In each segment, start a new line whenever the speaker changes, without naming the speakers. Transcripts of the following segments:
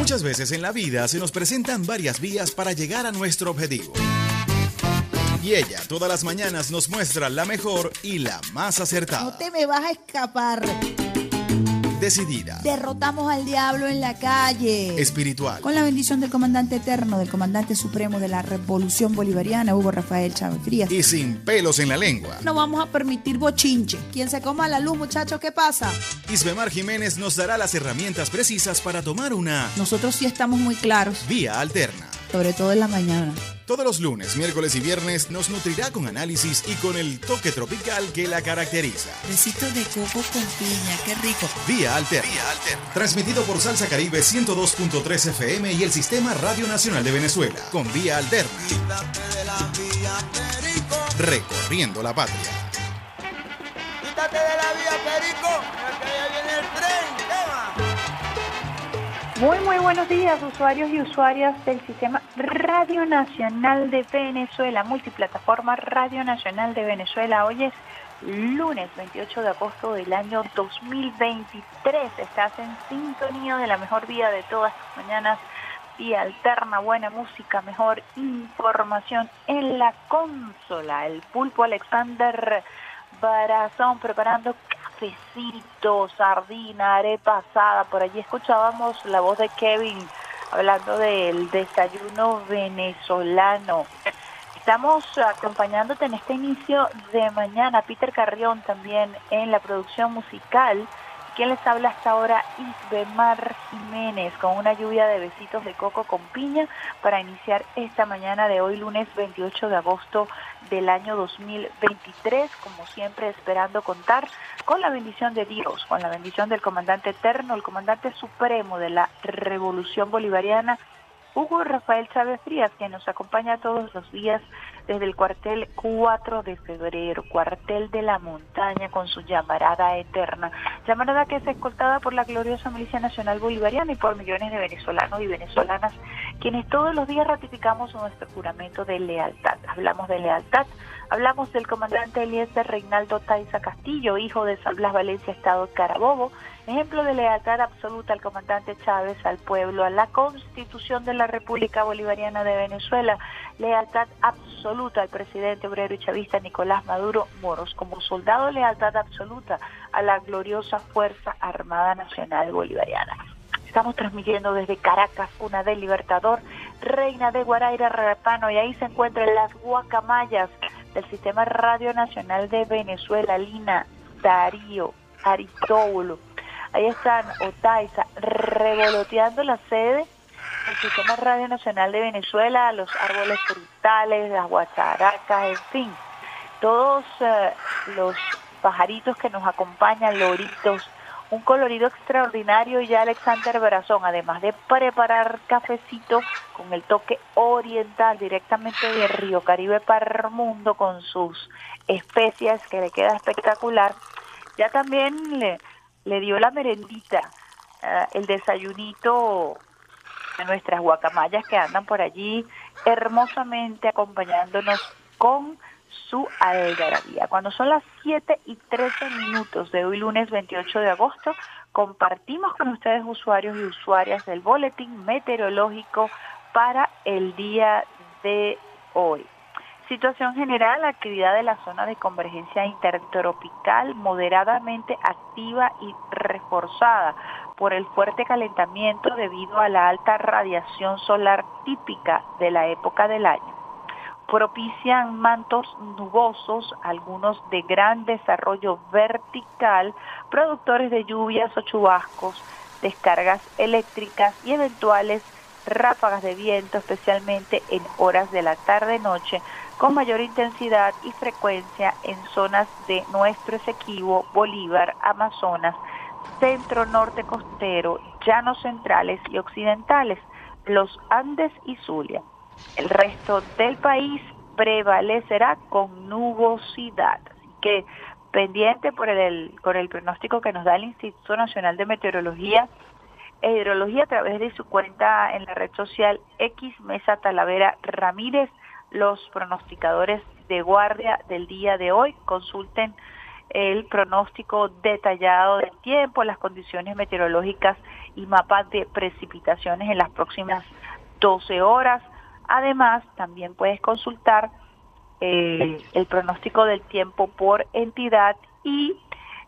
Muchas veces en la vida se nos presentan varias vías para llegar a nuestro objetivo. Y ella todas las mañanas nos muestra la mejor y la más acertada.
No te me vas a escapar.
Decidida.
Derrotamos al diablo en la calle.
Espiritual.
Con la bendición del comandante eterno, del comandante supremo de la Revolución Bolivariana, Hugo Rafael Chávez Frías.
Y sin pelos en la lengua.
No vamos a permitir bochinche. Quien se coma la luz, muchachos, ¿qué pasa?
Isbemar Jiménez nos dará las herramientas precisas para tomar una
Nosotros sí estamos muy claros,
vía alterna.
Sobre todo en la mañana.
Todos los lunes, miércoles y viernes nos nutrirá con análisis y con el toque tropical que la caracteriza.
Besitos de coco con piña, qué rico.
Vía Alterna. Transmitido por Salsa Caribe 102.3 FM y el Sistema Radio Nacional de Venezuela. Con Vía Alterna. Recorriendo la patria.
Quítate de la vía, Perico,
Muy, muy buenos días, usuarios y usuarias del Sistema Radio Nacional de Venezuela, multiplataforma Radio Nacional de Venezuela. Hoy es lunes 28 de agosto del año 2023. Estás en sintonía de la mejor vida de todas las mañanas. Vía alterna, buena música, mejor información en la consola. El pulpo Alexander Barazón preparando cafecito, sardina, arepa asada. Por allí escuchábamos la voz de Kevin hablando del desayuno venezolano. Estamos acompañándote en este inicio de mañana, Peter Carrión también en la producción musical. Quien les habla hasta ahora, Isbemar Jiménez, con una lluvia de besitos de coco con piña para iniciar esta mañana de hoy, lunes 28 de agosto del año 2023, como siempre esperando contar con la bendición de Dios, con la bendición del comandante eterno, el comandante supremo de la revolución bolivariana, Hugo Rafael Chávez Frías, que nos acompaña todos los días desde el cuartel 4 de febrero, cuartel de la montaña con su llamarada eterna, llamarada que es escoltada por la gloriosa Milicia Nacional Bolivariana y por millones de venezolanos y venezolanas, quienes todos los días ratificamos nuestro juramento de lealtad. Hablamos de lealtad, hablamos del comandante Eliezer Reinaldo Taiza Castillo, hijo de San Blas Valencia, Estado Carabobo, ejemplo de lealtad absoluta al comandante Chávez, al pueblo, a la constitución de la República Bolivariana de Venezuela, lealtad absoluta al presidente obrero y chavista Nicolás Maduro Moros, como soldado lealtad absoluta a la gloriosa Fuerza Armada Nacional Bolivariana. Estamos transmitiendo desde Caracas, una del Libertador, Reina de Guaraira, Repano, y ahí se encuentran las guacamayas del Sistema Radio Nacional de Venezuela, Lina, Darío, Aristóbulo. Ahí están Otaiza revoloteando la sede del Sistema Radio Nacional de Venezuela, los árboles frutales, las guacharacas, en fin, todos eh, los pajaritos que nos acompañan, loritos, un colorido extraordinario. Y ya Alexander Brazón, además de preparar cafecito con el toque oriental directamente de Río Caribe para el mundo con sus especias que le queda espectacular, ya también le, le dio la merendita, eh, el desayunito a nuestras guacamayas que andan por allí hermosamente acompañándonos con su algarabía. Cuando son las 7 y 13 minutos de hoy lunes 28 de agosto, compartimos con ustedes usuarios y usuarias del boletín meteorológico para el día de hoy. Situación general, actividad de la zona de convergencia intertropical moderadamente activa y reforzada por el fuerte calentamiento debido a la alta radiación solar típica de la época del año. Propician mantos nubosos, algunos de gran desarrollo vertical, productores de lluvias o chubascos, descargas eléctricas y eventuales ráfagas de viento, especialmente en horas de la tarde-noche, con mayor intensidad y frecuencia en zonas de nuestro Esequibo, Bolívar, Amazonas, centro norte costero, llanos centrales y occidentales, los Andes y Zulia. El resto del país prevalecerá con nubosidad. Así que pendiente por el, por el pronóstico que nos da el Instituto Nacional de Meteorología e Hidrología a través de su cuenta en la red social X Mesa Talavera Ramírez, los pronosticadores de guardia del día de hoy. Consulten el pronóstico detallado del tiempo, las condiciones meteorológicas y mapas de precipitaciones en las próximas 12 horas. Además, también puedes consultar eh, el pronóstico del tiempo por entidad y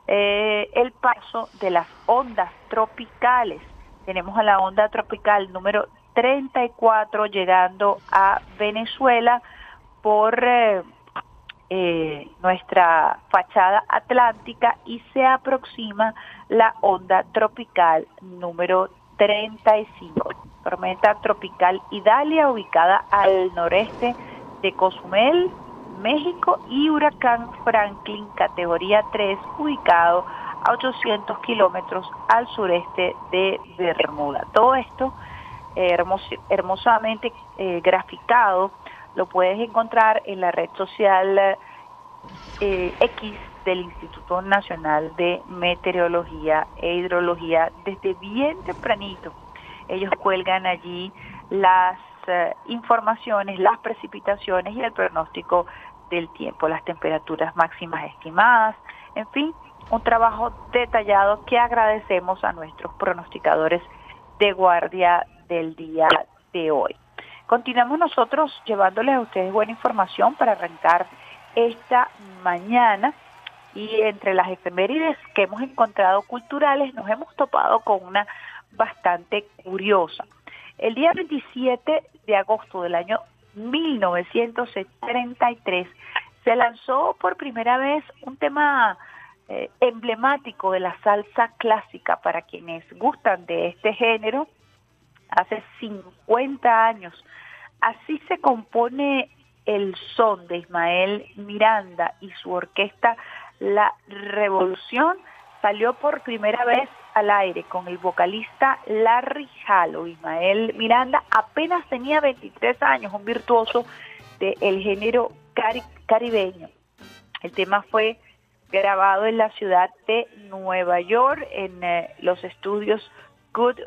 eh, el paso de las ondas tropicales. Tenemos a la onda tropical número 34 llegando a Venezuela por eh, eh, nuestra fachada atlántica y se aproxima la onda tropical número 35. Tormenta tropical Idalia ubicada al noreste de Cozumel, México y huracán Franklin categoría 3 ubicado a 800 kilómetros al sureste de Bermuda. Todo esto eh, hermosamente eh, graficado lo puedes encontrar en la red social eh, X del Instituto Nacional de Meteorología e Hidrología desde bien tempranito. Ellos cuelgan allí las informaciones, las precipitaciones y el pronóstico del tiempo, las temperaturas máximas estimadas, en fin, un trabajo detallado que agradecemos a nuestros pronosticadores de guardia del día de hoy. Continuamos nosotros llevándoles a ustedes buena información para arrancar esta mañana y entre las efemérides que hemos encontrado culturales nos hemos topado con una bastante curiosa. El día 27 de agosto del año 1973 se lanzó por primera vez un tema eh, emblemático de la salsa clásica para quienes gustan de este género hace 50 años. Así se compone el son de Ismael Miranda y su orquesta La Revolución salió por primera vez al aire con el vocalista Larry Halo. Ismael Miranda apenas tenía 23 años, un virtuoso del género caribeño. El tema fue grabado en la ciudad de Nueva York en eh, los estudios Good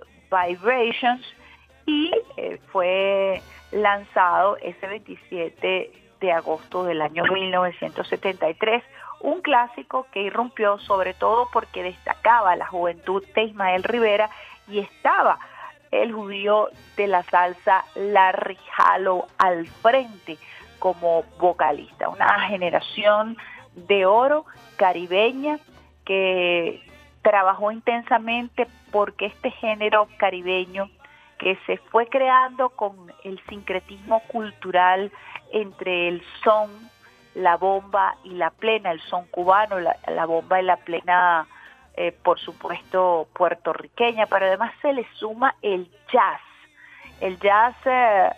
Vibrations y eh, fue lanzado ese 27 de agosto del año 1973, un clásico que irrumpió sobre todo porque destacaba la juventud de Ismael Rivera y estaba el judío de la salsa Larry Halo al frente como vocalista, una generación de oro caribeña que trabajó intensamente porque este género caribeño que se fue creando con el sincretismo cultural entre el son, la bomba y la plena, el son cubano, la, bomba y la plena, eh, por supuesto, puertorriqueña, pero además se le suma el jazz, el jazz eh,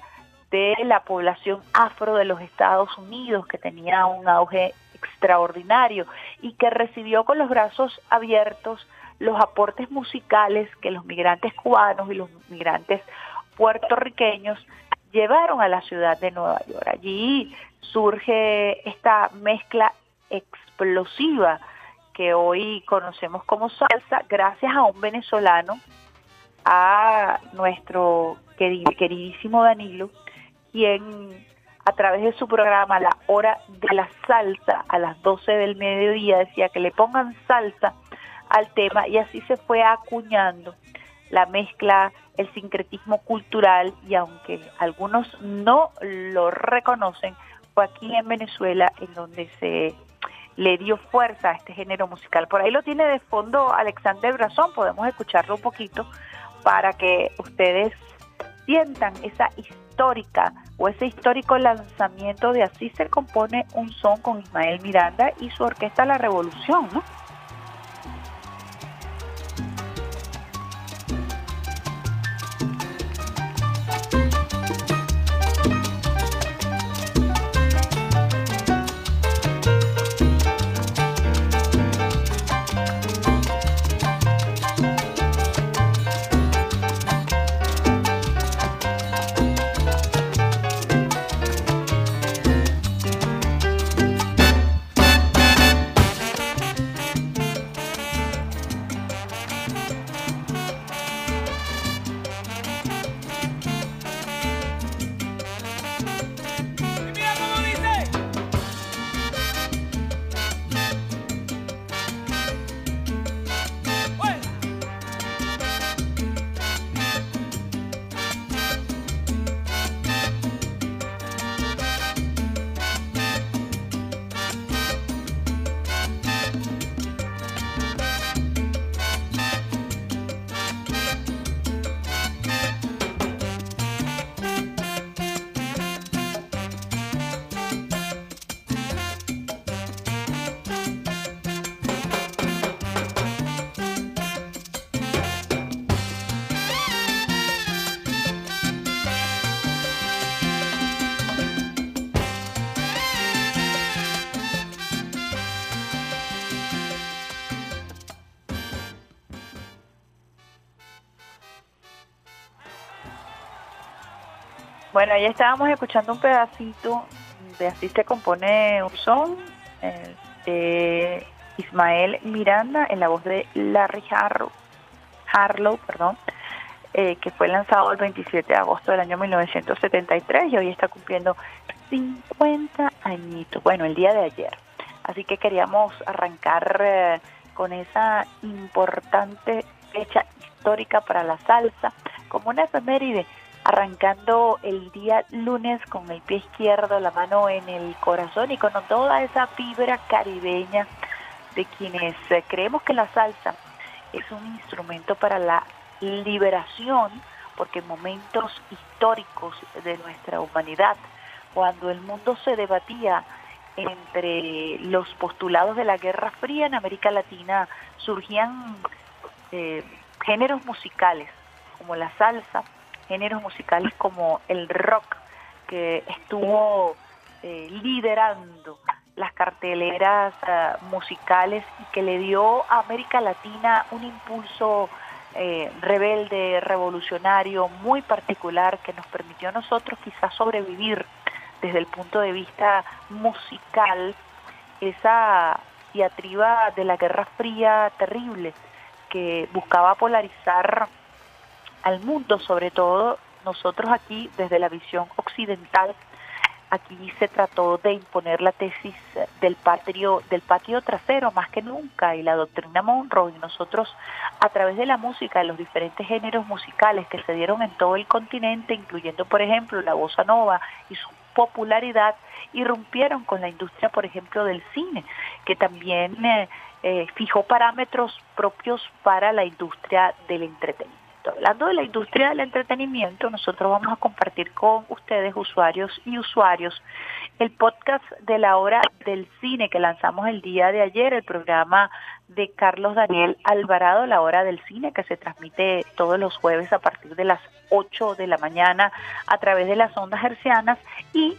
de la población afro de los Estados Unidos, que tenía un auge extraordinario y que recibió con los brazos abiertos los aportes musicales que los migrantes cubanos y los migrantes puertorriqueños llevaron a la ciudad de Nueva York. Allí surge esta mezcla explosiva que hoy conocemos como salsa gracias a un venezolano, a nuestro queridísimo Danilo, quien a través de su programa La Hora de la Salsa a las 12 del mediodía decía que le pongan salsa al tema y así se fue acuñando la mezcla, el sincretismo cultural y aunque algunos no lo reconocen, fue aquí en Venezuela en donde se le dio fuerza a este género musical. Por ahí lo tiene de fondo Alexander Brazón, podemos escucharlo un poquito para que ustedes sientan esa histórica o ese histórico lanzamiento de Así se compone un son con Ismael Miranda y su orquesta La Revolución, ¿no? Bueno, ahí estábamos escuchando un pedacito de Así se compone un son de Ismael Miranda en la voz de Larry Harlow, Harlow perdón, eh, que fue lanzado el 27 de agosto del año 1973 y hoy está cumpliendo 50 añitos, bueno, el día de ayer. Así que queríamos arrancar eh, con esa importante fecha histórica para la salsa, como una efeméride, arrancando el día lunes con el pie izquierdo, la mano en el corazón y con toda esa fibra caribeña de quienes eh, creemos que la salsa es un instrumento para la liberación, porque en momentos históricos de nuestra humanidad, cuando el mundo se debatía entre los postulados de la Guerra Fría en América Latina, surgían eh, géneros musicales como la salsa, géneros musicales como el rock, que estuvo eh, liderando las carteleras eh, musicales y que le dio a América Latina un impulso eh, rebelde, revolucionario, muy particular, que nos permitió a nosotros quizás sobrevivir desde el punto de vista musical esa diatriba de la Guerra Fría terrible que buscaba polarizar al mundo, sobre todo nosotros aquí desde la visión occidental Aquí se trató de imponer la tesis del patrio, del patio trasero más que nunca y la doctrina Monroe y nosotros a través de la música, de los diferentes géneros musicales que se dieron en todo el continente, incluyendo por ejemplo la bossa nova y su popularidad, irrumpieron con la industria por ejemplo del cine, que también eh, eh, fijó parámetros propios para la industria del entretenimiento. Hablando de la industria del entretenimiento, nosotros vamos a compartir con ustedes, usuarios y usuarios, el podcast de la hora del cine que lanzamos el día de ayer, el programa de Carlos Daniel Alvarado, la hora del cine, que se transmite todos los jueves a partir de las 8 de la mañana a través de las ondas hercianas. Y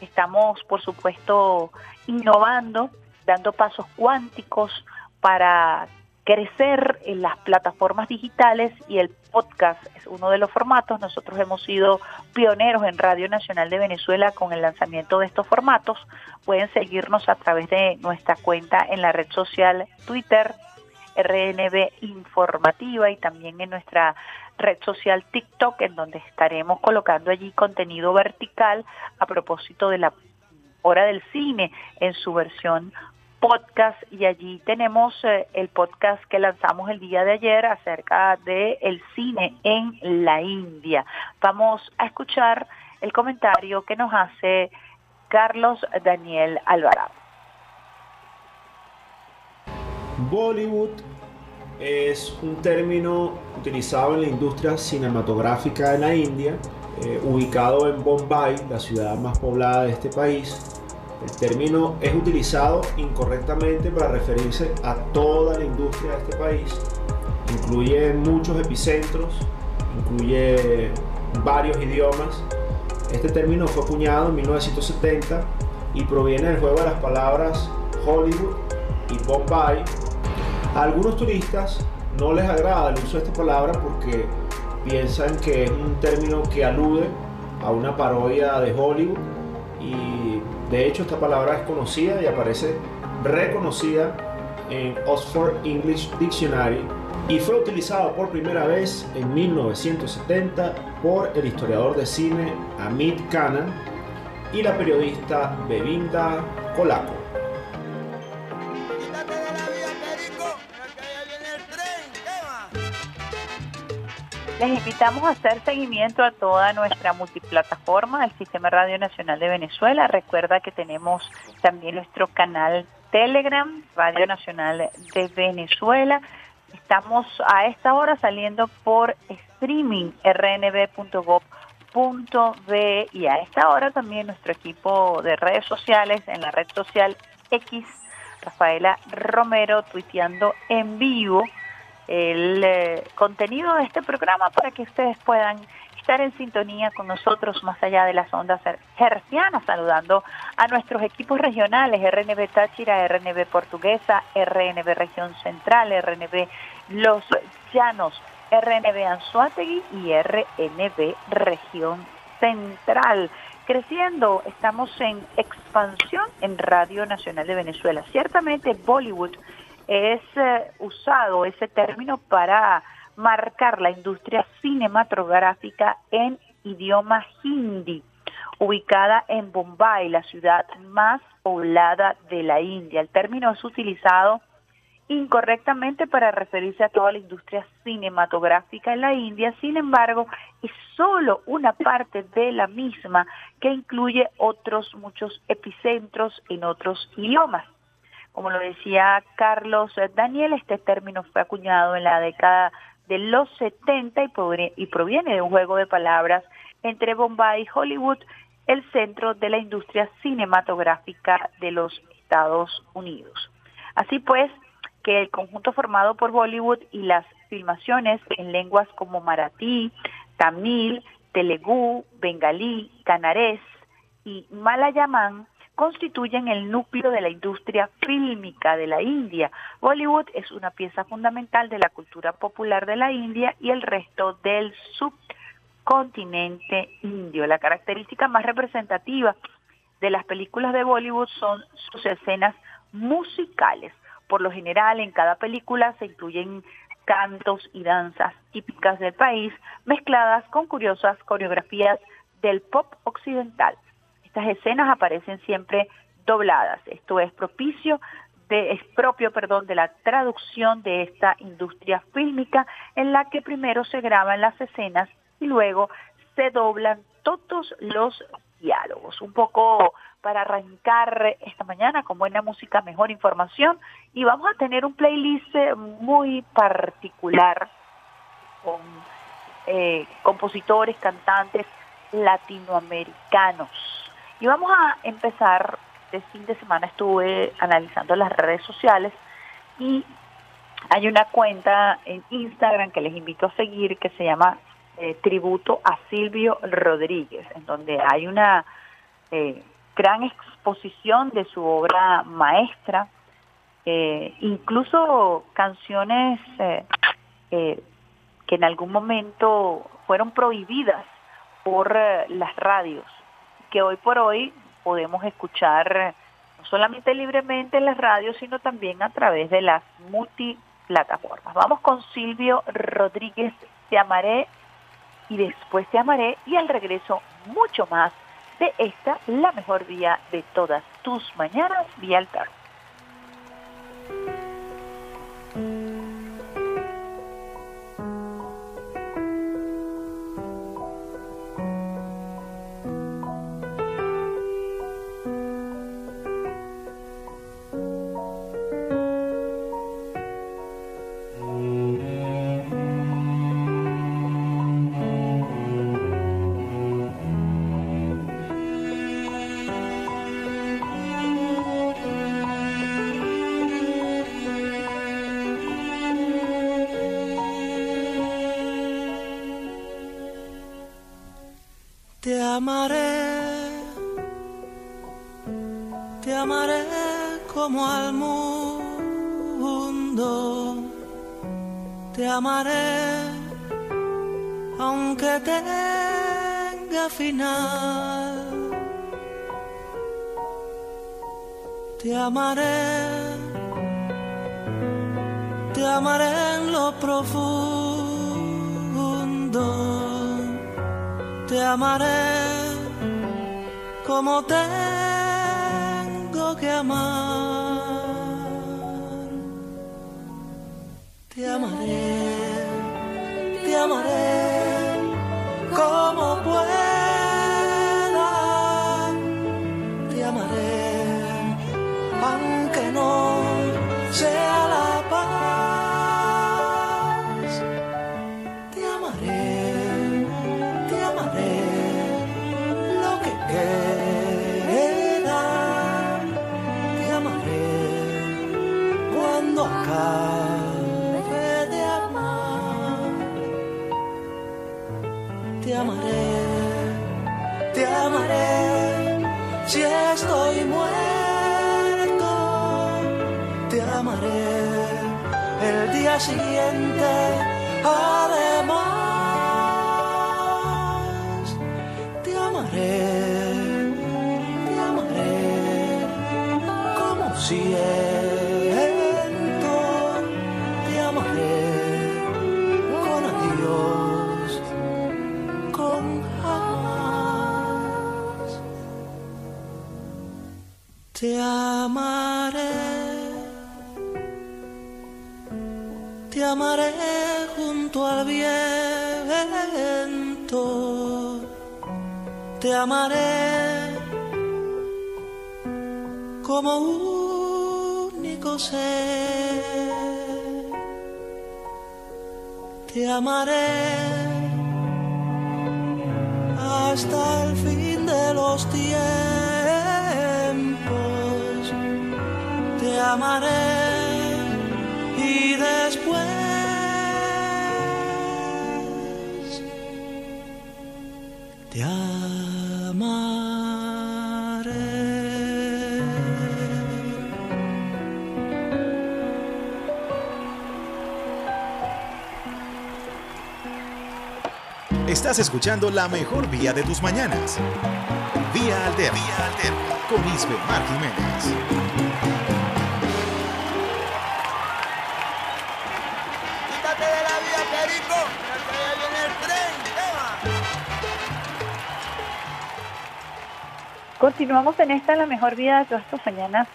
estamos, por supuesto, innovando, dando pasos cuánticos para crecer en las plataformas digitales y el podcast es uno de los formatos. Nosotros hemos sido pioneros en Radio Nacional de Venezuela con el lanzamiento de estos formatos. Pueden seguirnos a través de nuestra cuenta en la red social Twitter, RNB Informativa y también en nuestra red social TikTok, en donde estaremos colocando allí contenido vertical a propósito de la hora del cine en su versión podcast y allí tenemos eh, el podcast que lanzamos el día de ayer acerca de el cine en la India. Vamos a escuchar el comentario que nos hace Carlos Daniel Alvarado.
Bollywood es un término utilizado en la industria cinematográfica de la India, eh, ubicado en Bombay, la ciudad más poblada de este país el término es utilizado incorrectamente para referirse a toda la industria de este país. Incluye muchos epicentros, incluye varios idiomas. Este término fue acuñado en 1970 y proviene del juego de las palabras Hollywood y Bombay. A algunos turistas no les agrada el uso de esta palabra porque piensan que es un término que alude a una parodia de Hollywood y de hecho, esta palabra es conocida y aparece reconocida en Oxford English Dictionary y fue utilizada por primera vez en 1970 por el historiador de cine Amit Khanna y la periodista Bevinda Colaco.
Les invitamos a hacer seguimiento a toda nuestra multiplataforma del Sistema Radio Nacional de Venezuela. Recuerda que tenemos también nuestro canal Telegram, Radio Nacional de Venezuela. Estamos a esta hora saliendo por streaming rnb.gov.be y a esta hora también nuestro equipo de redes sociales en la red social X, Rafaela Romero, tuiteando en vivo el eh, contenido de este programa para que ustedes puedan estar en sintonía con nosotros más allá de las ondas hercianas, saludando a nuestros equipos regionales, RNB Táchira, RNB Portuguesa, RNB Región Central, RNB Los Llanos, RNB Anzuategui y RNB Región central. Creciendo, estamos en expansión en Radio Nacional de Venezuela. Ciertamente Bollywood es eh, usado ese término para marcar la industria cinematográfica en idioma hindi, ubicada en Bombay, la ciudad más poblada de la India. El término es utilizado incorrectamente para referirse a toda la industria cinematográfica en la India, sin embargo, es solo una parte de la misma que incluye otros muchos epicentros en otros idiomas. Como lo decía Carlos Daniel, este término fue acuñado en la década de los 70 y proviene de un juego de palabras entre Bombay y Hollywood, el centro de la industria cinematográfica de los Estados Unidos. Así pues, que el conjunto formado por Bollywood y las filmaciones en lenguas como maratí, tamil, telugu, bengalí, canarés y malayamán constituyen el núcleo de la industria fílmica de la India. Bollywood es una pieza fundamental de la cultura popular de la India y el resto del subcontinente indio. La característica más representativa de las películas de Bollywood son sus escenas musicales. Por lo general, en cada película se incluyen cantos y danzas típicas del país, mezcladas con curiosas coreografías del pop occidental. Estas escenas aparecen siempre dobladas. Esto es propicio de, es propio, perdón, de la traducción de esta industria fílmica en la que primero se graban las escenas y luego se doblan todos los diálogos. Un poco para arrancar esta mañana con buena música, mejor información y vamos a tener un playlist eh, muy particular con eh, compositores, cantantes latinoamericanos. Y vamos a empezar, este fin de semana estuve analizando las redes sociales y hay una cuenta en Instagram que les invito a seguir que se llama eh, Tributo a Silvio Rodríguez, en donde hay una eh, gran exposición de su obra maestra, eh, incluso canciones que en algún momento fueron prohibidas por las radios que hoy por hoy podemos escuchar no solamente libremente en las radios, sino también a través de las multiplataformas. Vamos con Silvio Rodríguez, Te amaré y después Te amaré y al regreso mucho más de esta, la mejor vía de todas tus mañanas, el día
siguiente. Además, te amaré, te amaré, como siento, te amaré con adiós, con jamás. Te amaré. Amaré junto al viento, te amaré como único ser, te amaré hasta el fin de los tiempos. Te amaré
Estás escuchando la mejor vía de tus mañanas. Vía Alterna, vía Alterna con Isbe Mar Jiménez.
Continuamos en esta La Mejor Vida de todas estas mañanas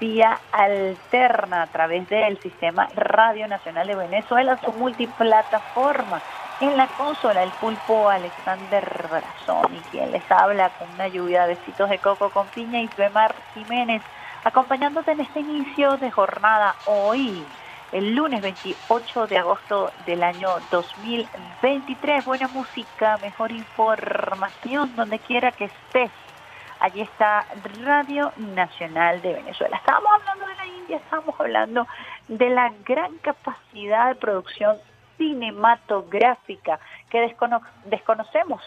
vía alterna a través del sistema Radio Nacional de Venezuela, su multiplataforma. En la consola, el pulpo Alexander Brazón y quien les habla con una lluvia de besitos de coco con piña y Mar Jiménez, acompañándote en este inicio de jornada hoy, el lunes 28 de agosto del año 2023. Buena música, mejor información, donde quiera que estés Allí está Radio Nacional de Venezuela. Estábamos hablando de la India, estábamos hablando de la gran capacidad de producción cinematográfica que desconocemos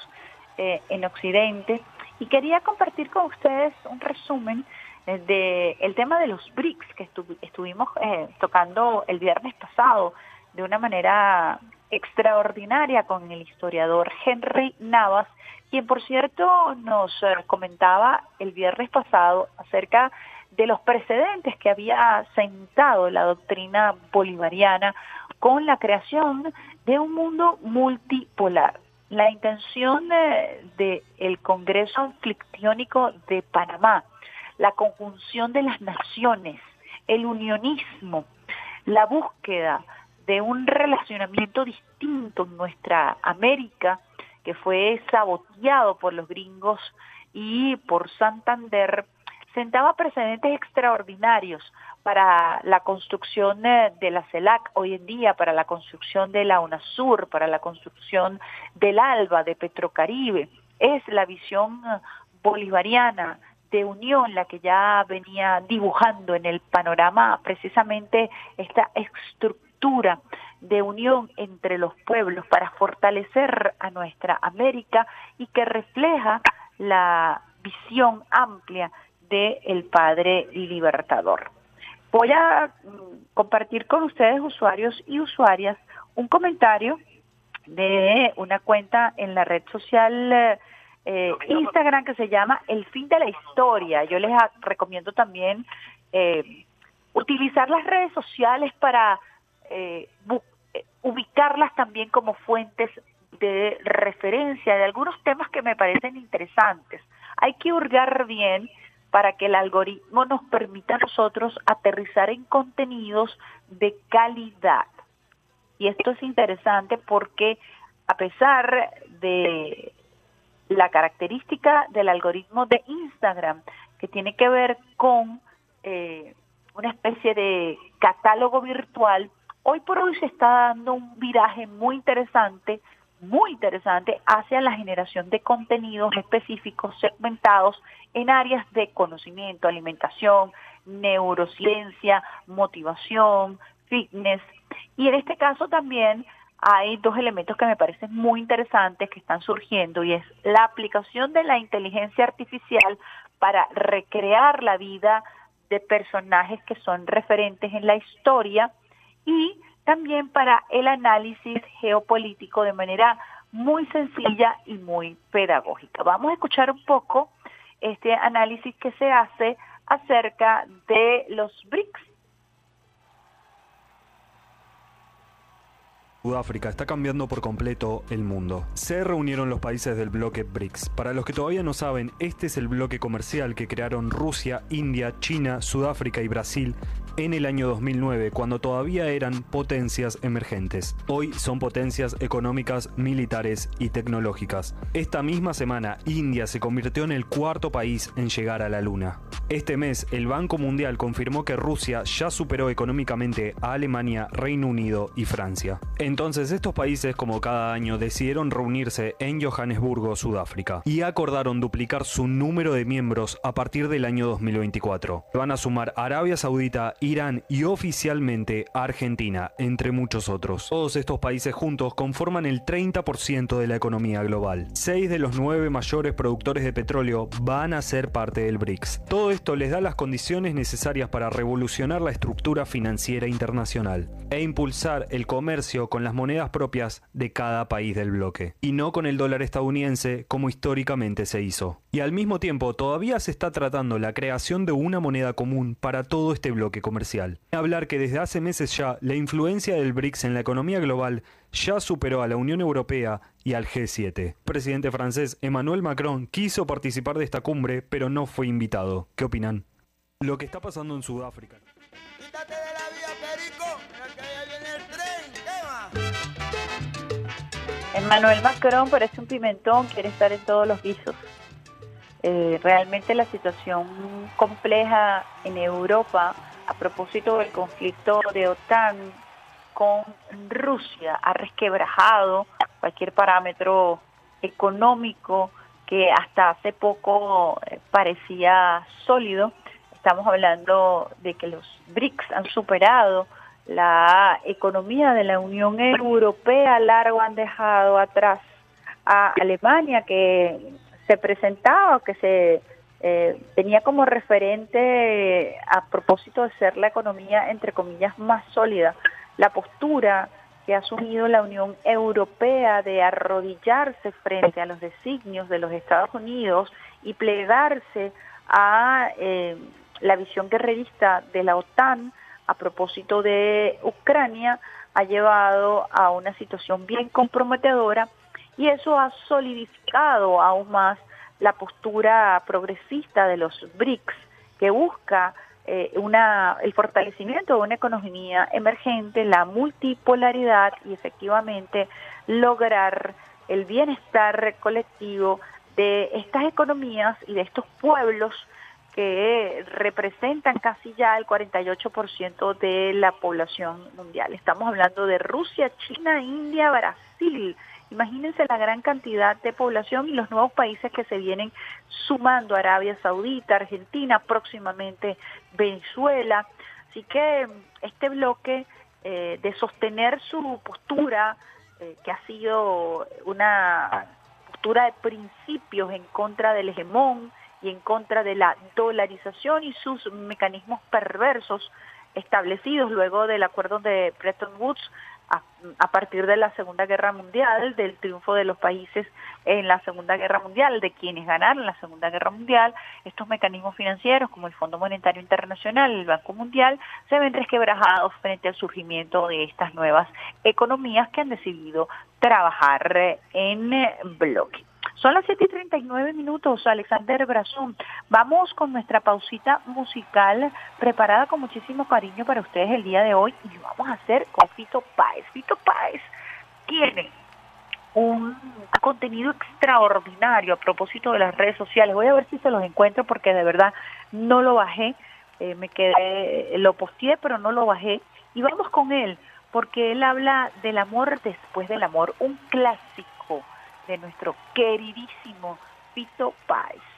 eh, en Occidente. Y quería compartir con ustedes un resumen eh, del el tema de los BRICS que estuvimos eh, tocando el viernes pasado de una manera extraordinaria con el historiador Henry Navas quien por cierto nos eh, comentaba el viernes pasado acerca de los precedentes que había sentado la doctrina bolivariana con la creación de un mundo multipolar. La intención del de, Congreso Anfictiónico de Panamá, la conjunción de las naciones, el unionismo, la búsqueda de un relacionamiento distinto en nuestra América, que fue saboteado por los gringos y por Santander, sentaba precedentes extraordinarios para la construcción de la CELAC hoy en día, para la construcción de la UNASUR, para la construcción del ALBA, de Petrocaribe. Es la visión bolivariana de unión la que ya venía dibujando en el panorama precisamente esta estructura de unión entre los pueblos para fortalecer a nuestra América y que refleja la visión amplia del el Padre Libertador. Voy a mm, compartir con ustedes, usuarios y usuarias, un comentario de una cuenta en la red social eh, Instagram que se llama El fin de la historia. Yo les recomiendo también eh, utilizar las redes sociales para eh, ubicarlas también como fuentes de referencia de algunos temas que me parecen interesantes. Hay que hurgar bien para que el algoritmo nos permita a nosotros aterrizar en contenidos de calidad. Y esto es interesante porque a pesar de la característica del algoritmo de Instagram, que tiene que ver con eh, una especie de catálogo virtual, Hoy por hoy se está dando un viraje muy interesante, muy interesante hacia la generación de contenidos específicos segmentados en áreas de conocimiento, alimentación, neurociencia, motivación, fitness. Y en este caso también hay dos elementos que me parecen muy interesantes que están surgiendo y es la aplicación de la inteligencia artificial para recrear la vida de personajes que son referentes en la historia y también para el análisis geopolítico de manera muy sencilla y muy pedagógica. Vamos a escuchar un poco este análisis que se hace acerca de los BRICS.
Sudáfrica está cambiando por completo el mundo. Se reunieron los países del bloque BRICS. Para los que todavía no saben, este es el bloque comercial que crearon Rusia, India, China, Sudáfrica y Brasil en el año 2009, cuando todavía eran potencias emergentes. Hoy son potencias económicas, militares y tecnológicas. Esta misma semana, India se convirtió en el cuarto país en llegar a la Luna. Este mes, el Banco Mundial confirmó que Rusia ya superó económicamente a Alemania, Reino Unido y Francia. Entonces, estos países, como cada año, decidieron reunirse en Johannesburgo, Sudáfrica, y acordaron duplicar su número de miembros a partir del año 2024. Van a sumar Arabia Saudita, Irán y oficialmente Argentina, entre muchos otros. Todos estos países juntos conforman el 30% de la economía global. Seis de los nueve mayores productores de petróleo van a ser parte del BRICS. Todo esto les da las condiciones necesarias para revolucionar la estructura financiera internacional e impulsar el comercio con las monedas propias de cada país del bloque, y no con el dólar estadounidense como históricamente se hizo. Y al mismo tiempo todavía se está tratando la creación de una moneda común para todo este bloque comercial. Hablar que desde hace meses ya la influencia del BRICS en la economía global ya superó a la Unión Europea y al G7. El presidente francés Emmanuel Macron quiso participar de esta cumbre, pero no fue invitado. ¿Qué opinan? Lo que está pasando en Sudáfrica.
Quítate de la vía, Perico. Que viene el tren.
Emmanuel Macron parece un pimentón, quiere estar en todos los guisos. Eh, realmente la situación compleja en Europa a propósito del conflicto de OTAN con Rusia ha resquebrajado cualquier parámetro económico que hasta hace poco eh, parecía sólido. Estamos hablando de que los BRICS han superado la economía de la Unión Europea, largo han dejado atrás a Alemania, que se presentaba, que se eh, tenía como referente a propósito de ser la economía, entre comillas, más sólida, la postura que ha asumido la Unión Europea de arrodillarse frente a los designios de los Estados Unidos y plegarse a eh, la visión guerrerista de la OTAN a propósito de Ucrania, ha llevado a una situación bien comprometedora y eso ha solidificado aún más la postura progresista de los BRICS que busca eh, una, el fortalecimiento de una economía emergente, la multipolaridad y efectivamente lograr el bienestar colectivo de estas economías y de estos pueblos que representan casi ya el 48% de la población mundial. Estamos hablando de Rusia, China, India, Brasil, Imagínense la gran cantidad de población y los nuevos países que se vienen sumando, Arabia Saudita, Argentina, próximamente Venezuela. Así que este bloque eh, de sostener su postura, eh, que ha sido una postura de principios en contra del hegemón y en contra de la dolarización y sus mecanismos perversos establecidos luego del acuerdo de Bretton Woods, a, partir de la Segunda Guerra Mundial, del triunfo de los países en la Segunda Guerra Mundial, de quienes ganaron la Segunda Guerra Mundial, estos mecanismos financieros como el Fondo Monetario Internacional, el Banco Mundial, se ven resquebrajados frente al surgimiento de estas nuevas economías que han decidido trabajar en bloque. Son las 7 y 39 minutos, Alexander Brazón. Vamos con nuestra pausita musical preparada con muchísimo cariño para ustedes el día de hoy y vamos a hacer con Fito Páez. Fito Páez tiene un contenido extraordinario a propósito de las redes sociales. Voy a ver si se los encuentro porque de verdad no lo bajé, eh, me quedé, lo posteé pero no lo bajé y vamos con él porque él habla del amor después del amor, un clásico de nuestro queridísimo Pito Páez.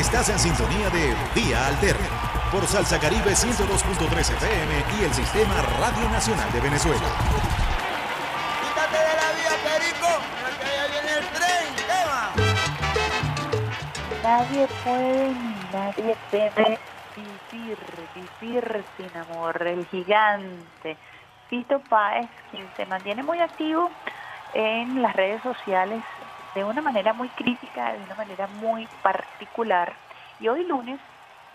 Estás en sintonía de Vía Alterna por Salsa Caribe 102.3 FM y el Sistema Radio Nacional de Venezuela.
Quítate de la vía, Perico. Mira que allá viene el tren. ¿Qué va?
Nadie puede ni nadie debe vivir, vivir sin amor. El gigante Fito Páez, quien se mantiene muy activo en las redes sociales de una manera muy crítica, de una manera muy particular. Y hoy lunes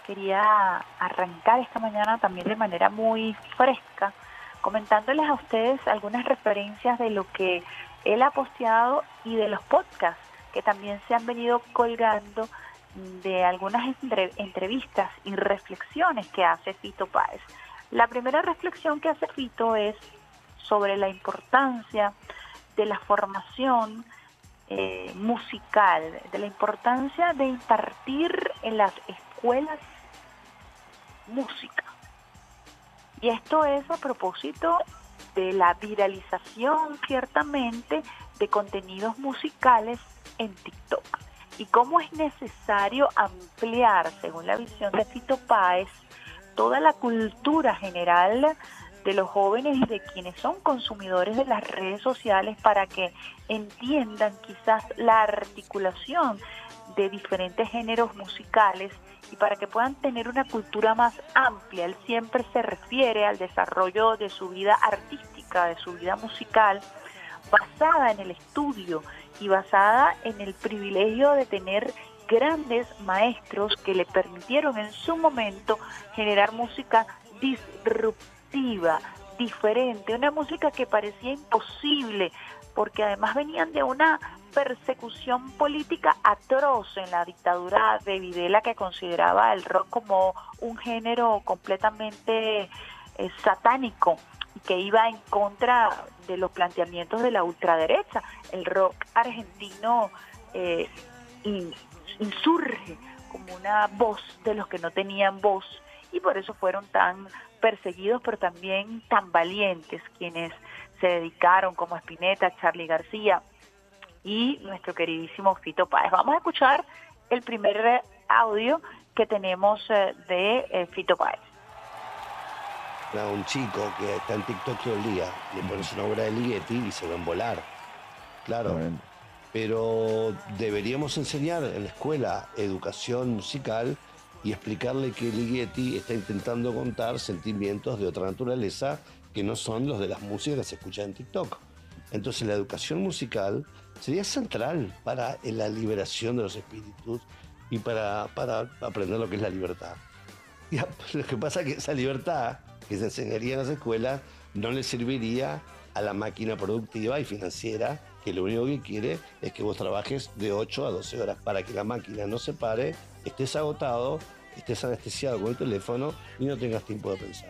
quería arrancar esta mañana también de manera muy fresca, comentándoles a ustedes algunas referencias de lo que él ha posteado y de los podcasts que también se han venido colgando de algunas entre- entrevistas y reflexiones que hace Fito Páez. La primera reflexión que hace Fito es sobre la importancia de la formación eh, musical, de la importancia de impartir en las escuelas música. Y esto es a propósito de la viralización, ciertamente, de contenidos musicales en TikTok. Y cómo es necesario ampliar, según la visión de Fito Páez, toda la cultura general de los jóvenes y de quienes son consumidores de las redes sociales para que entiendan quizás la articulación de diferentes géneros musicales y para que puedan tener una cultura más amplia. Él siempre se refiere al desarrollo de su vida artística, de su vida musical, basada en el estudio y basada en el privilegio de tener grandes maestros que le permitieron en su momento generar música disruptiva, diferente, una música que parecía imposible, porque además venían de una persecución política atroz en la dictadura de Videla que consideraba el rock como un género completamente eh, satánico y que iba en contra de los planteamientos de la ultraderecha. El rock argentino eh, insurge como una voz de los que no tenían voz y por eso fueron tan perseguidos, pero también tan valientes quienes se dedicaron como Spinetta, Charlie García y nuestro queridísimo Fito Páez. Vamos a escuchar el primer audio que tenemos eh, de eh, Fito Páez.
un chico que está en TikTok todo el día, le pones una obra de Ligeti y se va a volar. Claro. Pero deberíamos enseñar en la escuela educación musical y explicarle que Ligeti está intentando contar sentimientos de otra naturaleza que no son los de las músicas que se escuchan en TikTok. Entonces la educación musical sería central para la liberación de los espíritus y para, para aprender lo que es la libertad. lo que pasa es que esa libertad que se enseñaría en las escuelas no le serviría a la máquina productiva y financiera que lo único que quiere es que vos trabajes de 8 a 12 horas para que la máquina no se pare, estés agotado, estés anestesiado con el teléfono y no tengas tiempo de pensar.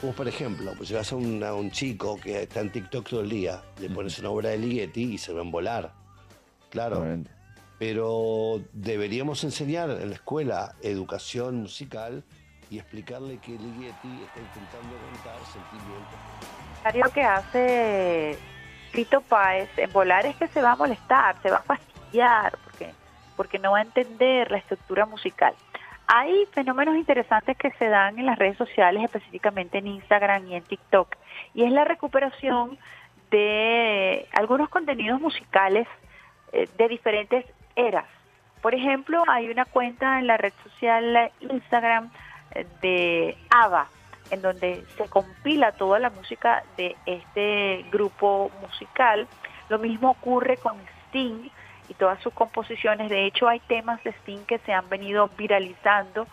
Como por ejemplo, pues vas a, un chico que está en TikTok todo el día, le pones una obra de Ligeti y se va a volar. Claro. Pero deberíamos enseñar en la escuela educación musical y explicarle que Ligeti está intentando contar sentimientos.
Lo que hace Tito Páez en volar es que se va a molestar, se va a fastidiar, porque, porque no va a entender la estructura musical. Hay fenómenos interesantes que se dan en las redes sociales, específicamente en Instagram y en TikTok, y es la recuperación de algunos contenidos musicales eh, de diferentes eras. Por ejemplo, hay una cuenta en la red social Instagram eh, de ABBA, en donde se compila toda la música de este grupo musical. Lo mismo ocurre con Sting, y todas sus composiciones. De hecho, hay temas de Sting que se han venido viralizando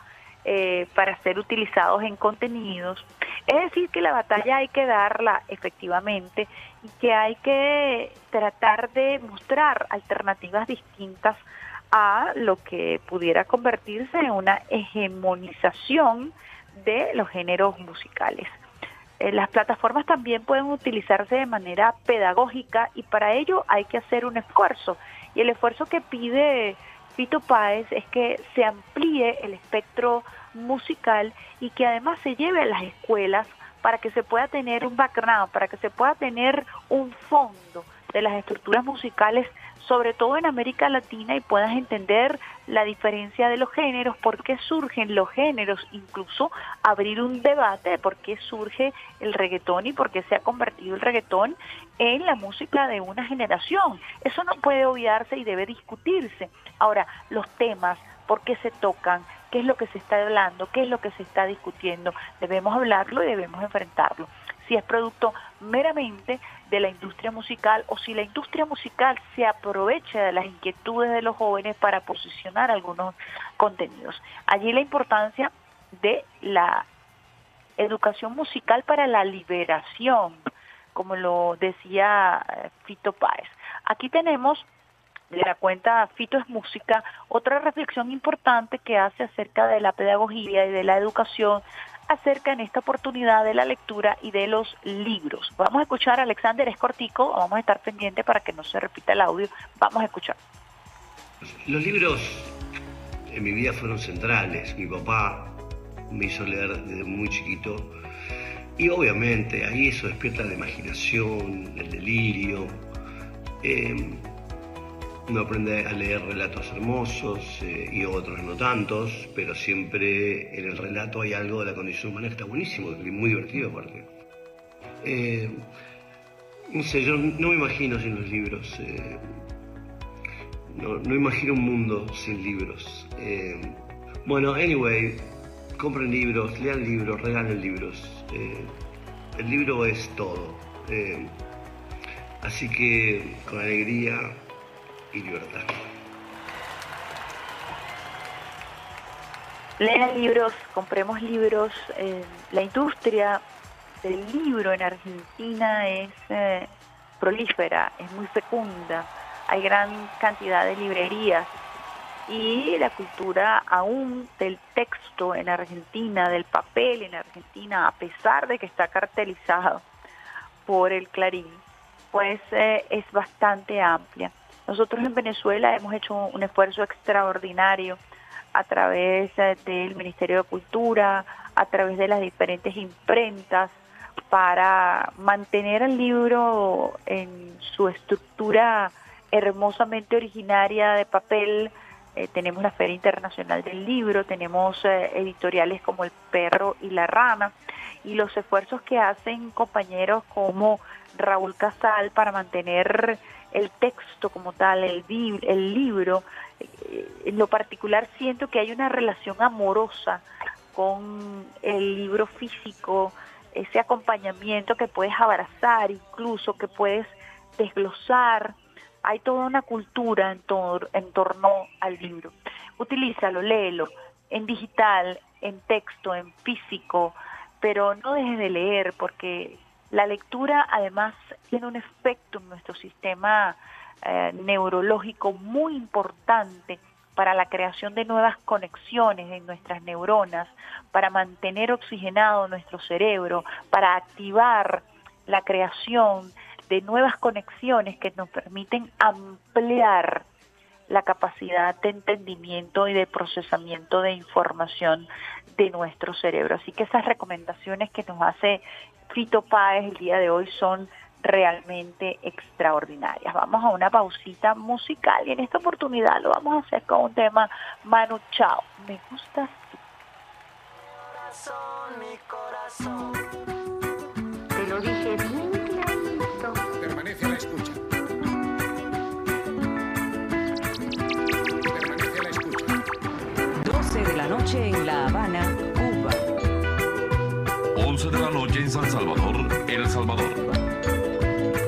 eh, para ser utilizados en contenidos. Es decir, que la batalla hay que darla efectivamente y que hay que tratar de mostrar alternativas distintas a lo que pudiera convertirse en una hegemonización de los géneros musicales. Eh, las plataformas también pueden utilizarse de manera pedagógica y para ello hay que hacer un esfuerzo y el esfuerzo que pide Fito Páez es que se amplíe el espectro musical y que además se lleve a las escuelas para que se pueda tener un background, para que se pueda tener un fondo de las estructuras musicales, sobre todo en América Latina, y puedas entender la diferencia de los géneros, por qué surgen los géneros, incluso abrir un debate de por qué surge el reggaetón y por qué se ha convertido el reggaetón en la música de una generación. Eso no puede obviarse y debe discutirse. Ahora, los temas, por qué se tocan, qué es lo que se está hablando, qué es lo que se está discutiendo, debemos hablarlo y debemos enfrentarlo. Si es producto meramente de la industria musical o si la industria musical se aprovecha de las inquietudes de los jóvenes para posicionar algunos contenidos. Allí la importancia de la educación musical para la liberación como lo decía eh, Fito Páez. Aquí tenemos de la cuenta Fito es Música, otra reflexión importante que hace acerca de la pedagogía y de la educación acerca en esta oportunidad de la lectura y de los libros. Vamos a escuchar a Alexander Escortico, vamos a estar pendientes para que no se repita el audio, vamos a escuchar.
Los libros en mi vida fueron centrales, mi papá me hizo leer desde muy chiquito y obviamente ahí eso despierta la imaginación, el delirio. Eh, uno aprende a leer relatos hermosos eh, y otros no tantos, pero siempre en el relato hay algo de la condición humana que está buenísimo muy divertido aparte. Eh, no sé, yo no me imagino sin los libros. eh, no, no imagino un mundo sin libros. Bueno, anyway, compren libros, lean libros, regalen libros. El libro es todo. Así que con alegría y libertad.
Lean libros, compremos libros. eh, la industria del libro en Argentina es eh, prolífera, es muy fecunda. Hay gran cantidad de librerías y la cultura aún del texto en Argentina, del papel en Argentina, a pesar de que está cartelizado por el Clarín, pues eh, es bastante amplia. Nosotros en Venezuela hemos hecho un esfuerzo extraordinario a través del Ministerio de Cultura, a través de las diferentes imprentas, para mantener el libro en su estructura hermosamente originaria de papel. Eh, tenemos la Feria Internacional del Libro, tenemos eh, editoriales como El Perro y la Rana, y los esfuerzos que hacen compañeros como Raúl Casal para mantener el texto como tal, el, el libro. Eh, en lo particular siento que hay una relación amorosa con el libro físico, ese acompañamiento que puedes abrazar, incluso que puedes desglosar. Hay toda una cultura en, tor- en torno al libro. Utilízalo, léelo en digital, en texto, en físico, pero no dejes de leer porque la lectura además tiene un efecto en nuestro sistema eh, neurológico muy importante para la creación de nuevas conexiones en nuestras neuronas, para mantener oxigenado nuestro cerebro, para activar la creación de nuevas conexiones que nos permiten ampliar la capacidad de entendimiento y de procesamiento de información de nuestro cerebro. Así que esas recomendaciones que nos hace Fito Páez el día de hoy son realmente extraordinarias. Vamos a una pausita musical y en esta oportunidad lo vamos a hacer con un tema Manu Chao. Me gustas tú. Te
noche en La Habana, Cuba.
11 de la noche en San Salvador, El Salvador.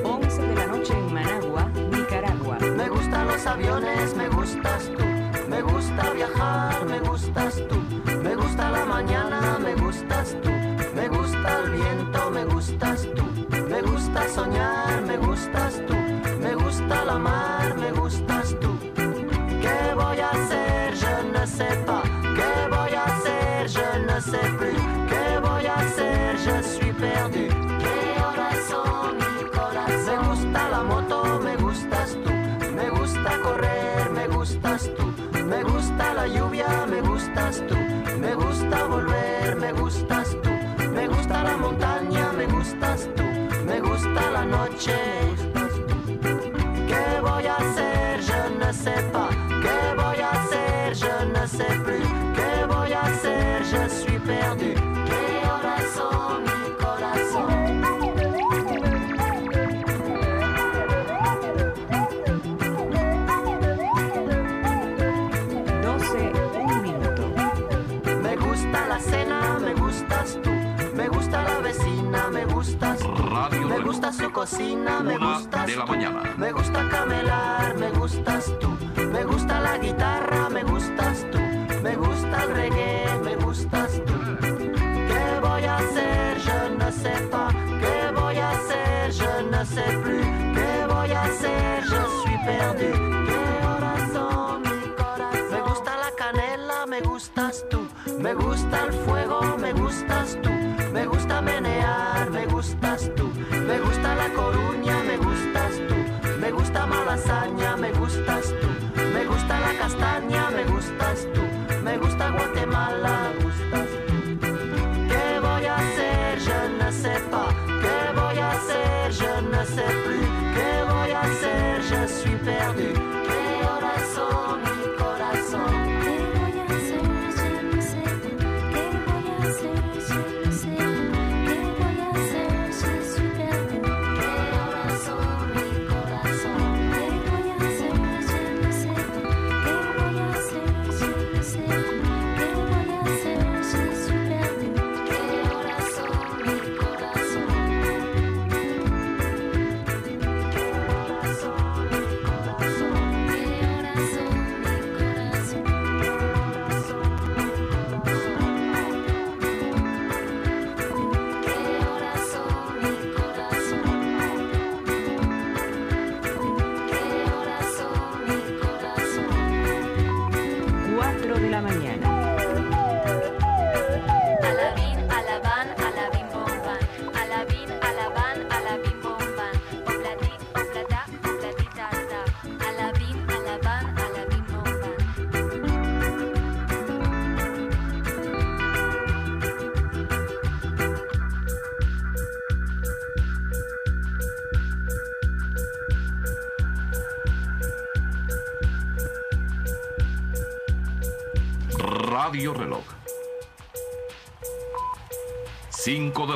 11 de la noche en Managua, Nicaragua.
Me gustan los aviones, me gustas tú. Me gusta viajar, me gustas tú. Me gusta la mañana, me gustas tú. Me gusta el viento, me gustas tú. Me gusta soñar, me gustas tú. Me gusta la mar, correr, me gustas tú. Me gusta la lluvia, me gustas tú. Me gusta volver, me gustas tú. Me gusta la montaña, me gustas tú. Me gusta la noche. Cocina, me
Una
gustas
de la
tú.
mañana.
Me gusta camelar, me gustas tú. Me gusta la guitarra, me gustas tú. Me gusta el reggae, me gustas tú. ¿Qué voy a hacer? Je ne sais pas. ¿Qué voy a hacer? Je ne sais plus. ¿Qué voy a hacer? Je suis perdu. ¿Qué horas son mi corazón? Me gusta la canela, me gustas tú. Me gusta el fuego, me gustas tú. Me gusta menear, me gustas tú. Me gusta la coruña, me gustas tú. Me gusta malasaña, me gustas tú. Me gusta la castaña, me gustas tú. Me gusta Guatemala, me gustas tú. ¿Qué voy a hacer? Je ne. ¿Qué voy a hacer?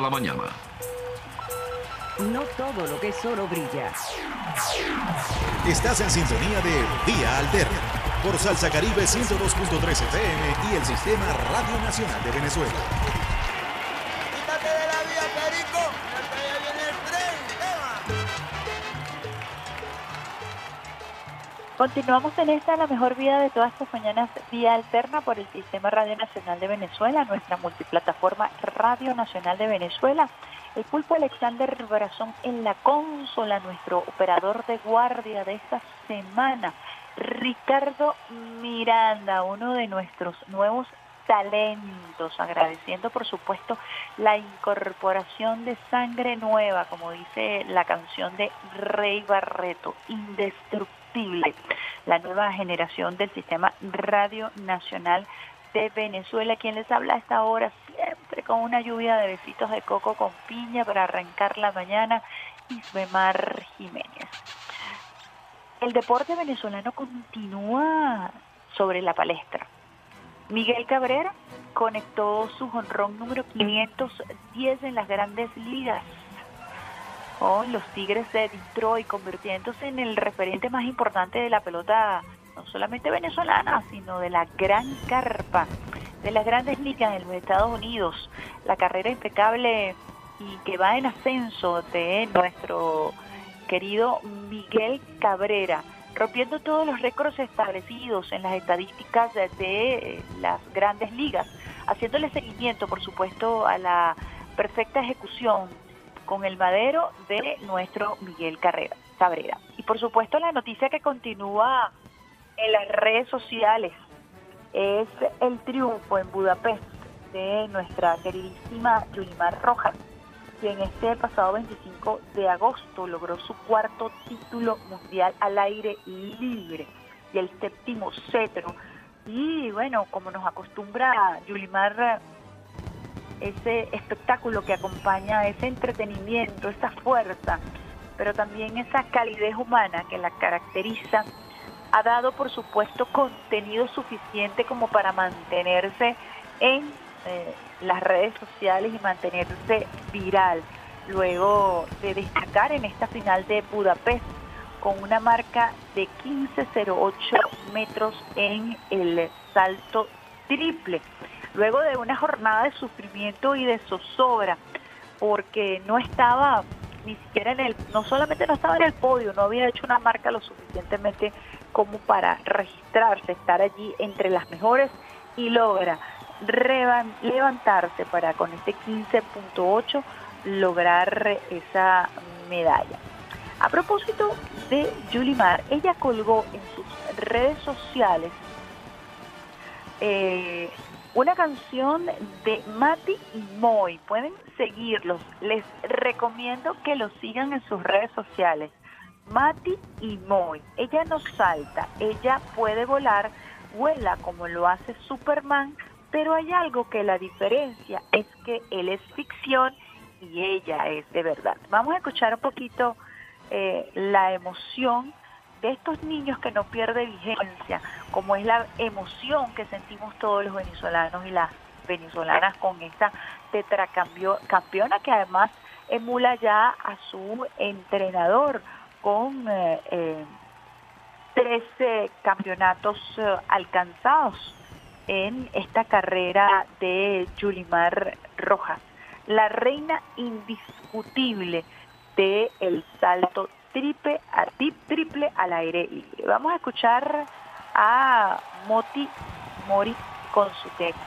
La mañana.
No todo lo que es oro brilla.
Estás en sintonía de Vía Alterna por Salsa Caribe 102.3 FM y el Sistema Radio Nacional de Venezuela.
Quítate de la vía, Perico. Que ya viene el tren. Eva.
Continuamos en esta, la mejor vida de todas estas mañanas, vía alterna por el Sistema Radio Nacional de Venezuela, nuestra multiplataforma Radio Nacional de Venezuela. El pulpo Alexander Brazón en la consola, nuestro operador de guardia de esta semana. Ricardo Miranda, uno de nuestros nuevos talentos, agradeciendo por supuesto la incorporación de sangre nueva, como dice la canción de Rey Barreto, indestructible, la nueva generación del sistema Radio Nacional de Venezuela, quien les habla a esta hora siempre con una lluvia de besitos de coco con piña para arrancar la mañana, Isbemar Jiménez. El deporte venezolano continúa sobre la palestra. Miguel Cabrera conectó su jonrón número 510 en las grandes ligas con los Tigres de Detroit, convirtiéndose en el referente más importante de la pelota, no solamente venezolana, sino de la gran carpa de las grandes ligas de los Estados Unidos. La carrera impecable y que va en ascenso de nuestro querido Miguel Cabrera, rompiendo todos los récords establecidos en las estadísticas de, de las grandes ligas, haciéndole seguimiento, por supuesto, a la perfecta ejecución con el madero de nuestro Miguel Carrera, Cabrera. Y por supuesto la noticia que continúa en las redes sociales es el triunfo en Budapest de nuestra queridísima Yulimar Rojas, quien este pasado 25 de agosto logró su cuarto título mundial al aire libre y el séptimo cetro. Y bueno, como nos acostumbra Yulimar, ese espectáculo que acompaña ese entretenimiento, esa fuerza, pero también esa calidez humana que la caracteriza, ha dado por supuesto contenido suficiente como para mantenerse en eh, las redes sociales y mantenerse viral, luego de destacar en esta final de Budapest con una marca de 15.08 metros en el salto triple luego de una jornada de sufrimiento y de zozobra, porque no estaba ni siquiera en el, no solamente no estaba en el podio, no había hecho una marca lo suficientemente como para registrarse, estar allí entre las mejores y logra levantarse para con este 15.8 lograr esa medalla. A propósito de Yulimar, ella colgó en sus redes sociales eh, una canción de Mati y Moy. Pueden seguirlos. Les recomiendo que los sigan en sus redes sociales. Mati y Moy. Ella no salta, ella puede volar, vuela como lo hace Superman, pero hay algo que la diferencia es que él es ficción y ella es de verdad. Vamos a escuchar un poquito eh, la emoción de estos niños que no pierde vigencia, como es la emoción que sentimos todos los venezolanos y las venezolanas con esta tetracampeona que además emula ya a su entrenador con eh, eh, 13 campeonatos eh, alcanzados en esta carrera de Yulimar Rojas, la reina indiscutible del el salto triple, a, tri- triple al aire libre. Vamos a escuchar a Moti Mori con su tema.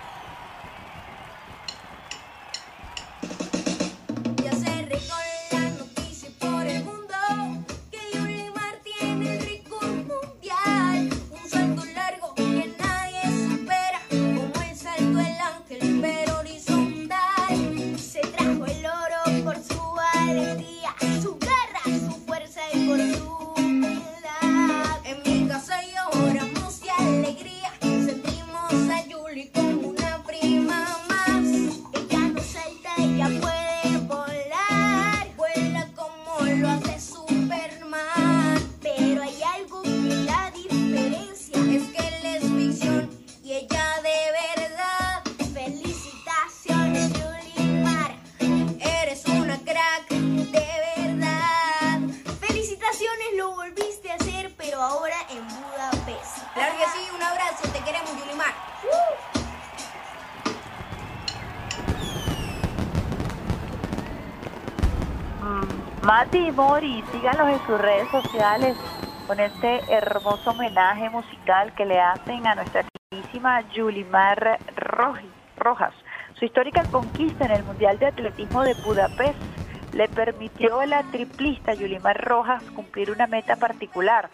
Mati y Mori, síganlos en sus redes sociales con este hermoso homenaje musical que le hacen a nuestra queridísima Yulimar Rojas. Su histórica conquista en el Mundial de Atletismo de Budapest le permitió a la triplista Yulimar Rojas cumplir una meta particular.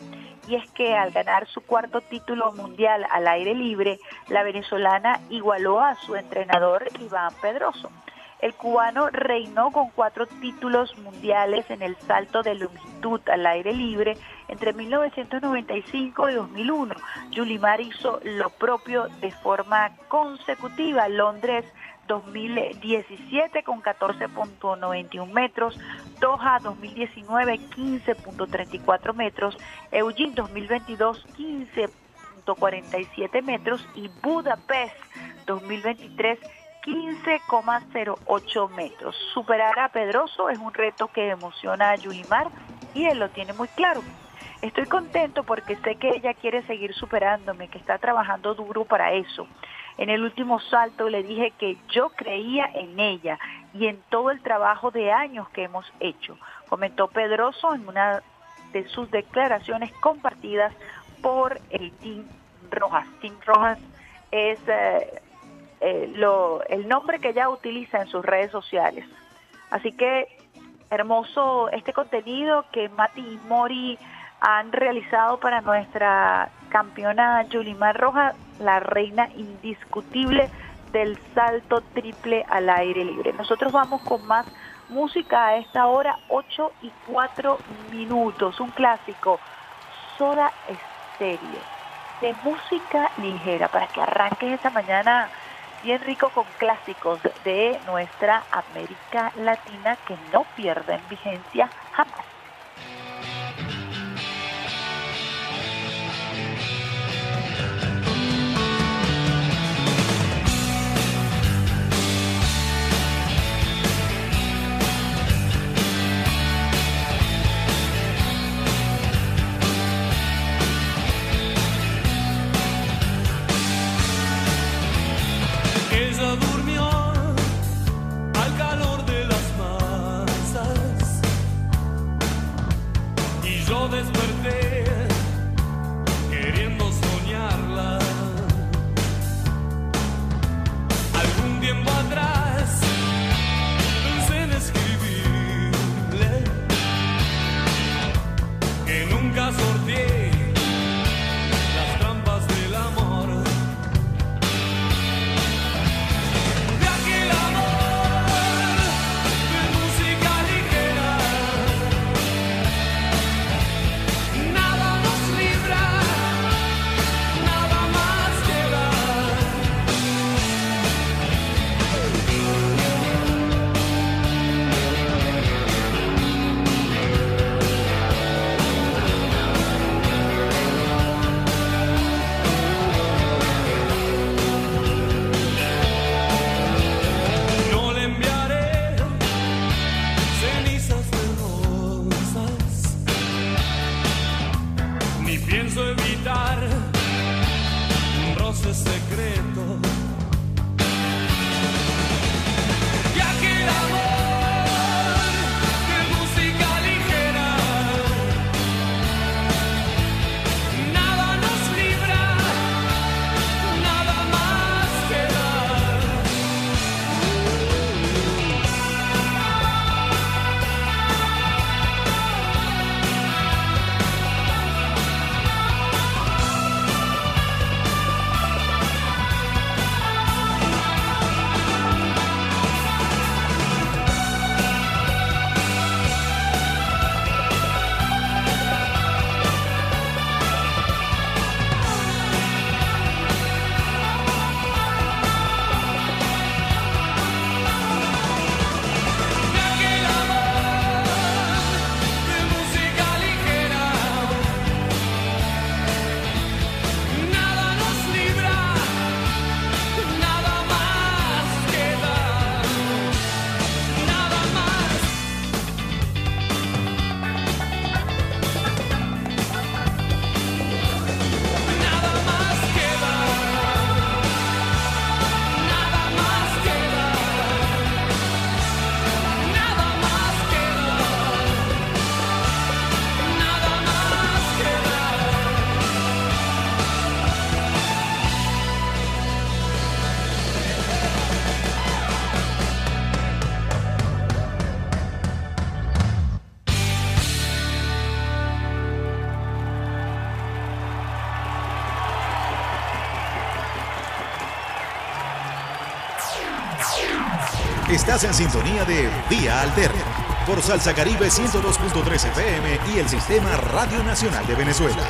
Y es que al ganar su cuarto título mundial al aire libre, la venezolana igualó a su entrenador Iván Pedroso. El cubano reinó con cuatro títulos mundiales en el salto de longitud al aire libre entre 1995 y 2001. Yulimar hizo lo propio de forma consecutiva. Londres 2017 con 14.91 metros, Doha 2019 15.34 metros, Eugene 2022 15.47 metros y Budapest 2023 15,08 metros. Superar a Pedroso es un reto que emociona a Yulimar y él lo tiene muy claro. Estoy contento porque sé que ella quiere seguir superándome, que está trabajando duro para eso. En el último salto le dije que yo creía en ella y en todo el trabajo de años que hemos hecho, comentó Pedroso en una de sus declaraciones compartidas por el Team Rojas. Team Rojas es eh, eh, lo- el nombre que ella utiliza en sus redes sociales. Así que hermoso este contenido que Mati y Mori han realizado para nuestra campeona Yulimar Roja, la reina indiscutible del salto triple al aire libre. Nosotros vamos con más música a esta hora, 8 y 4 minutos, un clásico, Soda Stereo, de música ligera, para que arranques esta mañana bien rico con clásicos de nuestra América Latina que no pierden vigencia jamás.
Estás en sintonía de Vía Alterna por Salsa Caribe 102.3 FM y el Sistema Radio Nacional de Venezuela.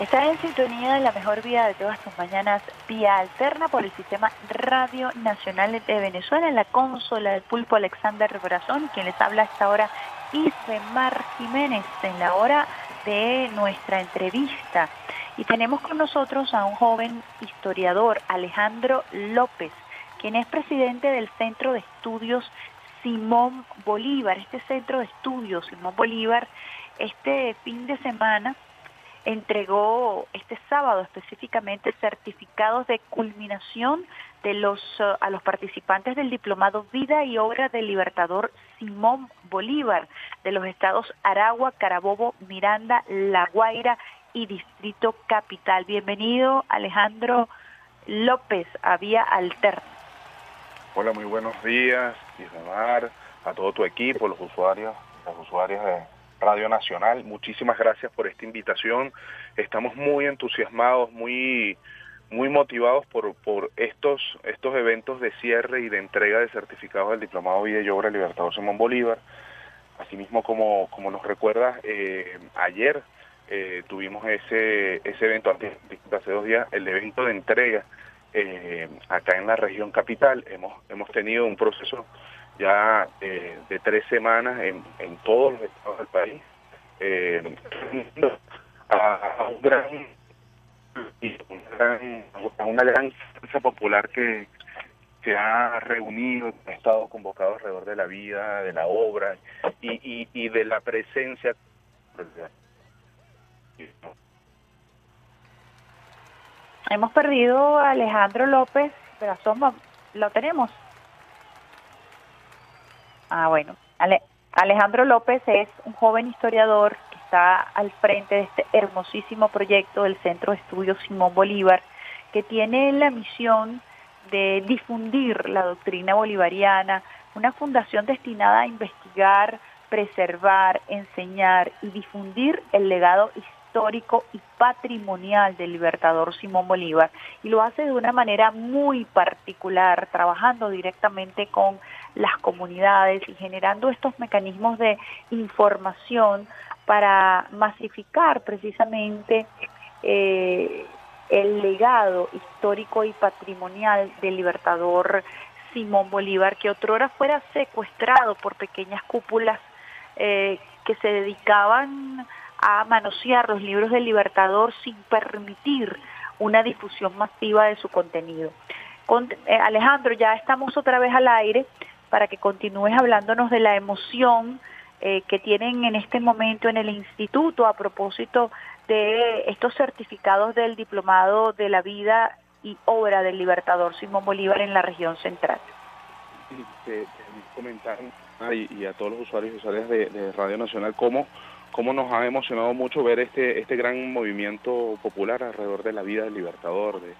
Estás en sintonía de la mejor vía de todas tus mañanas, vía alterna por el sistema Radio Nacional de Venezuela, en la consola del pulpo Alexander Brazón, quien les habla a esta hora, Isremar Jiménez, en la hora de nuestra entrevista. Y tenemos con nosotros a un joven historiador, Alejandro López, quien es presidente del Centro de Estudios Simón Bolívar. Este Centro de Estudios Simón Bolívar, este fin de semana, entregó este sábado específicamente certificados de culminación de los uh, a los participantes del diplomado Vida y Obra del Libertador Simón Bolívar de los estados Aragua, Carabobo, Miranda, La Guaira y Distrito Capital. Bienvenido Alejandro López a Vía Alterna.
Hola, muy buenos días, Islamar, a todo tu equipo, los usuarios, las usuarias de Radio Nacional. Muchísimas gracias por esta invitación. Estamos muy entusiasmados, muy muy motivados por, por estos, estos eventos de cierre y de entrega de certificados del Diplomado Vida y Obra Libertador Simón Bolívar. Asimismo, como, como nos recuerdas, eh, ayer eh, tuvimos ese, ese evento, antes, hace dos días, el evento de entrega eh, acá en la región capital. Hemos, hemos tenido un proceso ya eh, de tres semanas en, en todos los estados del país, eh, a, a un gran, a una gran fuerza popular que se ha reunido, ha estado convocado alrededor de la vida, de la obra y, y, de la presencia.
Hemos perdido a Alejandro López, pero somos, lo tenemos. Ah, bueno. Ale- Alejandro López es un joven historiador está al frente de este hermosísimo proyecto del Centro de Estudios Simón Bolívar, que tiene la misión de difundir la doctrina bolivariana, una fundación destinada a investigar, preservar, enseñar y difundir el legado histórico y patrimonial del libertador Simón Bolívar. Y lo hace de una manera muy particular, trabajando directamente con las comunidades y generando estos mecanismos de información para masificar precisamente eh, el legado histórico y patrimonial del libertador Simón Bolívar, que otrora fuera secuestrado por pequeñas cúpulas eh, que se dedicaban a manosear los libros del libertador sin permitir una difusión masiva de su contenido. Con, eh, Alejandro, ya estamos otra vez al aire para que continúes hablándonos de la emoción eh, que tienen en este momento en el instituto a propósito de estos certificados del diplomado de la vida y obra del libertador Simón Bolívar en la región central.
te, te ah, y, y a todos los usuarios y usuarias de, de Radio Nacional cómo, cómo nos ha emocionado mucho ver este, este gran movimiento popular alrededor de la vida del Libertador, de,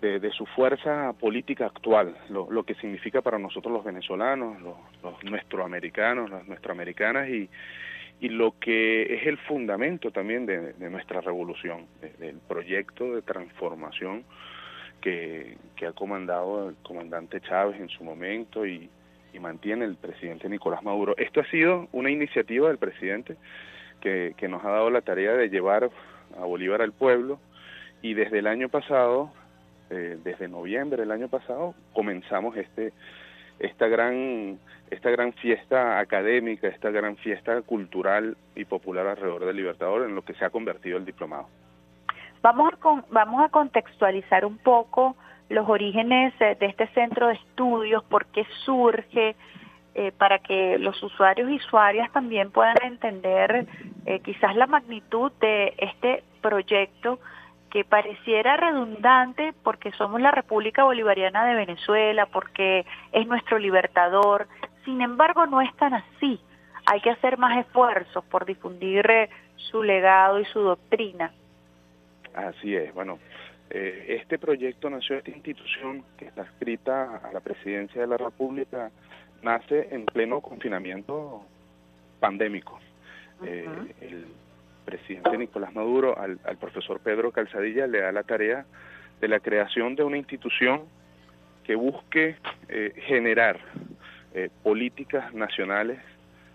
de, de su fuerza política actual, lo, lo que significa para nosotros los venezolanos, los, los nuestroamericanos, las nuestroamericanas y, y lo que es el fundamento también de, nuestra revolución, de- del proyecto de transformación que, que ha comandado el comandante Chávez en su momento y, y mantiene el presidente Nicolás Maduro. Esto ha sido una iniciativa del presidente que, que nos ha dado la tarea de llevar a Bolívar al pueblo y desde el año pasado, eh, desde noviembre del año pasado, comenzamos este esta gran esta gran fiesta académica, esta gran fiesta cultural y popular alrededor del Libertador en lo que se ha convertido el diplomado.
Vamos a, con- vamos a contextualizar un poco los orígenes eh, de este centro de estudios, por qué surge, eh, para que los usuarios y usuarias también puedan entender eh, quizás la magnitud de este proyecto que pareciera redundante porque somos la República Bolivariana de Venezuela, porque es nuestro libertador. Sin embargo, no es tan así. Hay que hacer más esfuerzos por difundir eh, su legado y su doctrina.
Así es, bueno, eh, este proyecto nació, esta institución que está escrita a la presidencia de la República, nace en pleno confinamiento pandémico. Eh, el presidente Nicolás Maduro, al, profesor Pedro Calzadilla, le da la tarea de la creación de una institución que busque eh, generar eh, políticas nacionales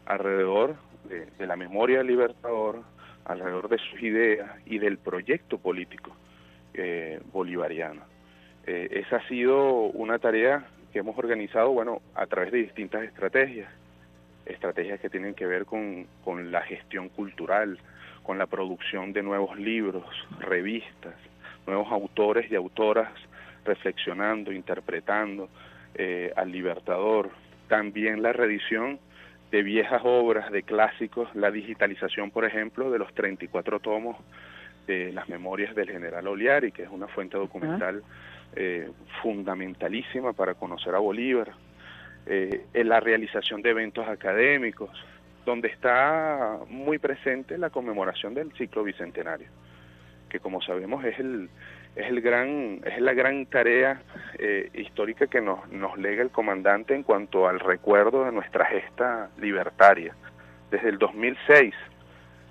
alrededor de, la memoria del libertador, alrededor de sus ideas y del proyecto político eh, bolivariano. Esa ha sido una tarea que hemos organizado, bueno, a través de distintas estrategias, estrategias que tienen que ver con, con la gestión cultural, con la producción de nuevos libros, revistas, nuevos autores y autoras reflexionando, interpretando eh, al libertador, también la reedición de viejas obras, de clásicos, la digitalización, por ejemplo, de los 34 tomos de las memorias del general Oliari, que es una fuente documental eh, fundamentalísima para conocer a Bolívar, eh, en la realización de eventos académicos, donde está muy presente la conmemoración del ciclo bicentenario, que como sabemos es el es el gran es la gran tarea eh, histórica que nos nos lega el comandante en cuanto al recuerdo de nuestra gesta libertaria. Desde el 2006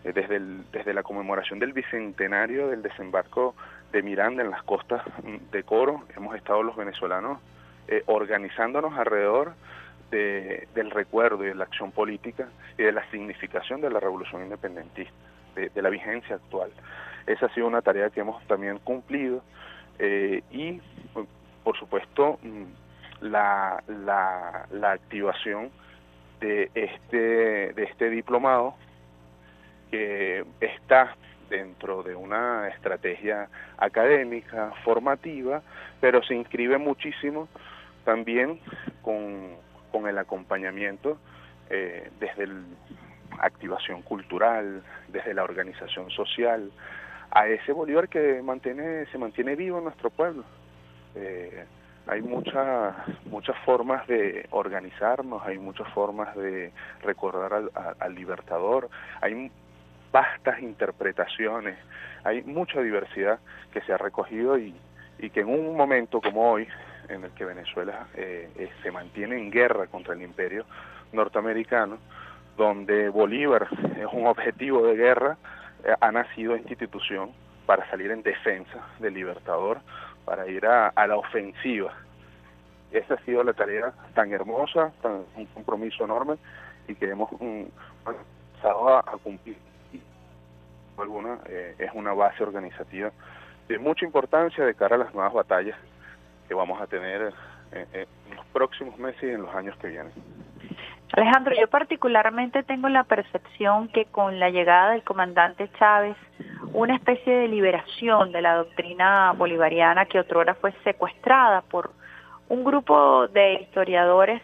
eh, desde el, desde la conmemoración del bicentenario del desembarco de Miranda en las costas mm, de Coro hemos estado los venezolanos eh, organizándonos alrededor de, del recuerdo y de la acción política y de la significación de la revolución independentista, de, la vigencia actual. Esa ha sido una tarea que hemos también cumplido eh, y, por supuesto, mm, la, la, la activación de este, de este diplomado que está dentro de una estrategia académica, formativa, pero se inscribe muchísimo también con, con el acompañamiento eh, desde la activación cultural, desde la organización social, a ese Bolívar que mantiene, se mantiene vivo en nuestro pueblo. Eh, hay muchas muchas formas de organizarnos, hay muchas formas de recordar al, al, libertador, hay vastas interpretaciones, hay mucha diversidad que se ha recogido y que en un momento como hoy, en el que Venezuela eh, eh, se mantiene en guerra contra el imperio norteamericano, donde Bolívar es un objetivo de guerra, eh, ha nacido institución para salir en defensa del libertador, para ir a, la ofensiva. Esa ha sido la tarea tan hermosa, tan, un compromiso enorme y que hemos um, empezado a, a cumplir alguna eh, es una base organizativa de mucha importancia de cara a las nuevas batallas que vamos a tener eh, eh, en los próximos meses y en los años que vienen.
Alejandro, yo particularmente tengo la percepción que con la llegada del comandante Chávez, una especie de liberación de la doctrina bolivariana que otrora fue secuestrada por un grupo de historiadores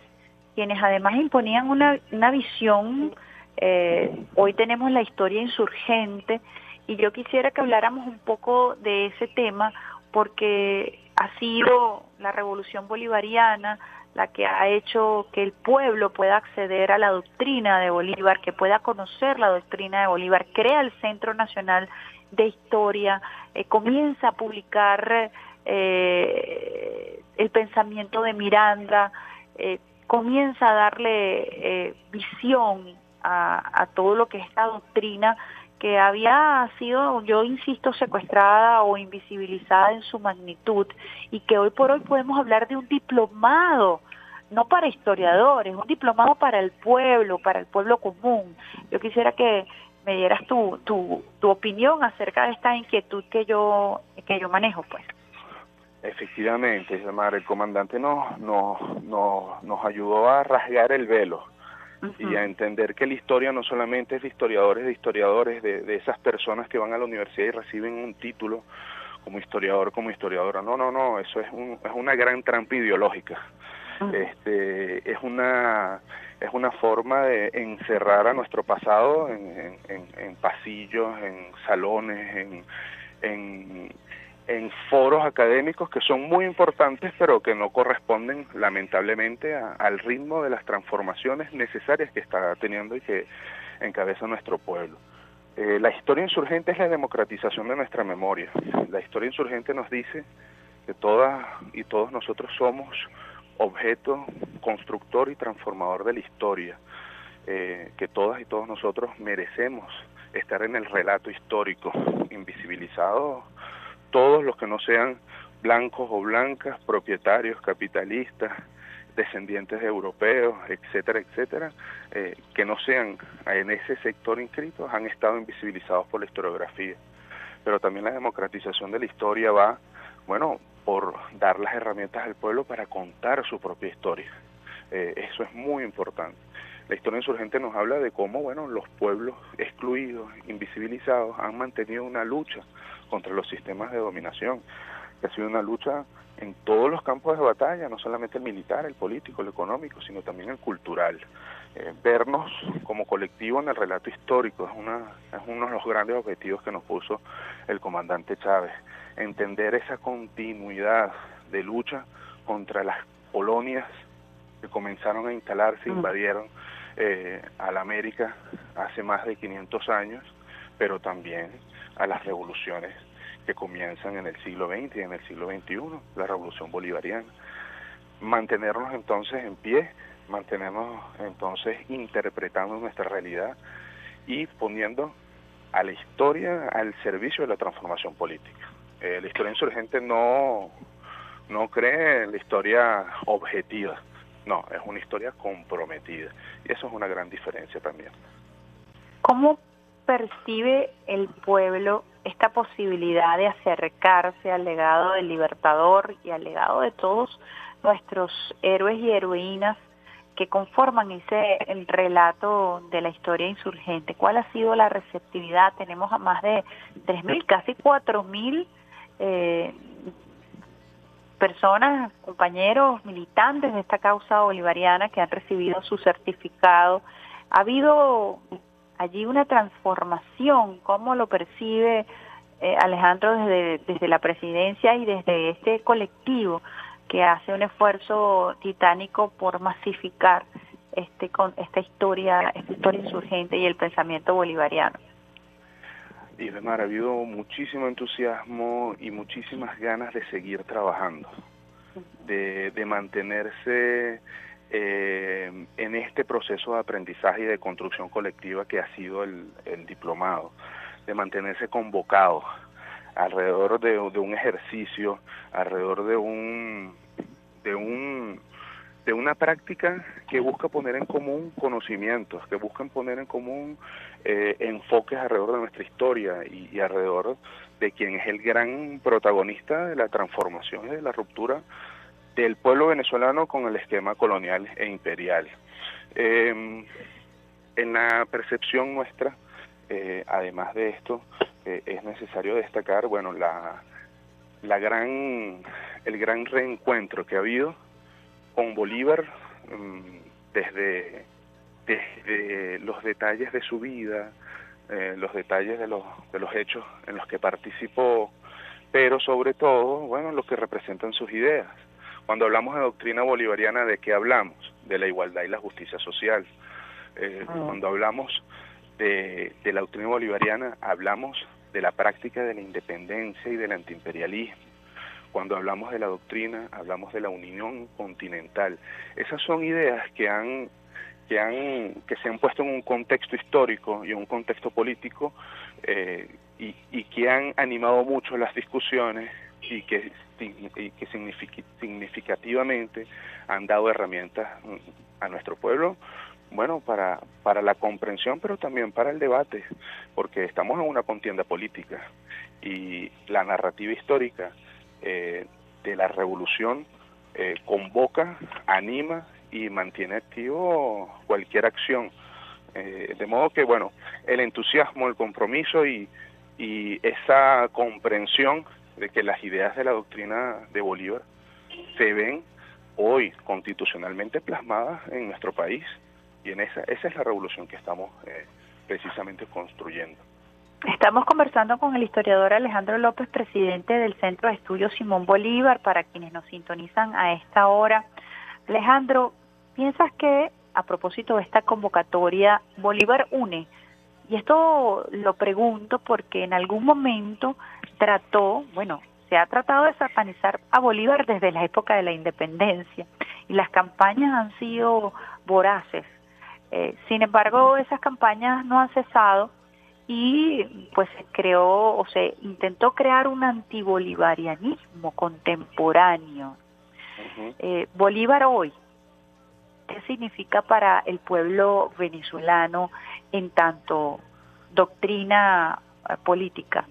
quienes además imponían una, una visión eh, hoy tenemos la historia insurgente y yo quisiera que habláramos un poco de ese tema porque ha sido la revolución bolivariana la que ha hecho que el pueblo pueda acceder a la doctrina de Bolívar, que pueda conocer la doctrina de Bolívar, crea el Centro Nacional de Historia, eh, comienza a publicar eh, el pensamiento de Miranda, eh, comienza a darle eh, visión a, a todo lo que es esta doctrina que había sido, yo insisto, secuestrada o invisibilizada en su magnitud y que hoy por hoy podemos hablar de un diplomado, no para historiadores, un diplomado para el pueblo, para el pueblo común. Yo quisiera que me dieras tu, tu, tu opinión acerca de esta inquietud que yo, que yo manejo, pues.
Efectivamente, Mar, el comandante nos, nos, nos, nos ayudó a rasgar el velo y a entender que la historia no solamente es de historiadores, de historiadores, de, de esas personas que van a la universidad y reciben un título como historiador, como historiadora. No, no, no, eso es, un, es una gran trampa ideológica. Este, es una es una forma de encerrar a nuestro pasado en, en, en pasillos, en salones, en, en en foros académicos que son muy importantes pero que no corresponden lamentablemente a, al ritmo de las transformaciones necesarias que está teniendo y que encabeza nuestro pueblo. Eh, la historia insurgente es la democratización de nuestra memoria. La historia insurgente nos dice que todas y todos nosotros somos objeto constructor y transformador de la historia. eh, que todas y todos nosotros merecemos estar en el relato histórico, invisibilizados todos los que no sean blancos o blancas, propietarios, capitalistas, descendientes de europeos, etcétera, etcétera, eh, que no sean en ese sector inscritos, han estado invisibilizados por la historiografía. Pero también la democratización de la historia va, bueno, por dar las herramientas al pueblo para contar su propia historia. Eh, eso es muy importante. La historia insurgente nos habla de cómo, bueno, los pueblos excluidos, invisibilizados, han mantenido una lucha contra los sistemas de dominación, que ha sido una lucha en todos los campos de batalla, no solamente el militar, el político, el económico, sino también el cultural. Eh, vernos como colectivo en el relato histórico es, una, es uno de los grandes objetivos que nos puso el comandante Chávez. Entender esa continuidad de lucha contra las colonias que comenzaron a instalarse, invadieron eh, a la América hace más de 500 años, pero también a las revoluciones que comienzan en el siglo XX y en el siglo XXI, la revolución bolivariana. Mantenernos entonces en pie, mantenernos entonces interpretando nuestra realidad y poniendo a la historia al servicio de la transformación política. Eh, la historia insurgente no, no cree en la historia objetiva, no, es una historia comprometida y eso es una gran diferencia también.
¿Cómo percibe el pueblo esta posibilidad de acercarse al legado del Libertador y al legado de todos nuestros héroes y heroínas que conforman ese el relato de la historia insurgente? ¿Cuál ha sido la receptividad? Tenemos a más de 3.000, casi 4.000 eh, personas, compañeros, militantes de esta causa bolivariana que han recibido su certificado. Ha habido allí una transformación, ¿cómo lo percibe eh, Alejandro desde, desde la presidencia y desde este colectivo que hace un esfuerzo titánico por masificar este con esta historia, esta historia insurgente y el pensamiento bolivariano?
Y además ha habido muchísimo entusiasmo y muchísimas ganas de seguir trabajando, de, de mantenerse eh, en este proceso de aprendizaje y de construcción colectiva que ha sido el, diplomado, de mantenerse convocado alrededor de, de un ejercicio, alrededor de un de un de una práctica que busca poner en común conocimientos, que buscan poner en común eh, enfoques alrededor de nuestra historia y, y, alrededor de quien es el gran protagonista de la transformación y de la ruptura del pueblo venezolano con el esquema colonial e imperial. Eh, en la percepción nuestra, eh, además de esto, eh, es necesario destacar, bueno, la, la gran, el gran reencuentro que ha habido con Bolívar um, desde, desde los detalles de su vida, los detalles de los, de los hechos en los que participó, pero sobre todo, bueno, lo que representan sus ideas. Cuando hablamos de doctrina bolivariana, ¿de qué hablamos? De la igualdad y la justicia social. Eh,
Ah.
Cuando hablamos de, de la doctrina bolivariana, hablamos de la práctica de la independencia y del antiimperialismo. Cuando hablamos de la doctrina, hablamos de la unión continental. Esas son ideas que han que han que se han puesto en un contexto histórico y en un contexto político eh, y, y que han animado mucho las discusiones y que, que signific- significativamente han dado herramientas mm, a nuestro pueblo bueno para para la comprensión pero también para el debate porque estamos en una contienda política y la narrativa histórica eh, de la revolución eh, convoca anima y mantiene activo cualquier acción. Eh, de modo que bueno el entusiasmo el compromiso y y esa comprensión de que las ideas de la doctrina de Bolívar se ven hoy constitucionalmente plasmadas en nuestro país y en esa esa es la revolución que estamos eh, precisamente construyendo.
Estamos conversando con el historiador Alejandro López, presidente del Centro de Estudios Simón Bolívar, para quienes nos sintonizan a esta hora. Alejandro, ¿piensas que a propósito de esta convocatoria, Bolívar une? Y esto lo pregunto porque en algún momento trató, bueno, se ha tratado de satanizar a Bolívar desde la época de la independencia y las campañas han sido voraces Eh, sin embargo, esas campañas no han cesado y pues se creó o se intentó crear un antibolivarianismo contemporáneo. Eh, Bolívar hoy, ¿qué significa para el pueblo venezolano en tanto doctrina eh, política?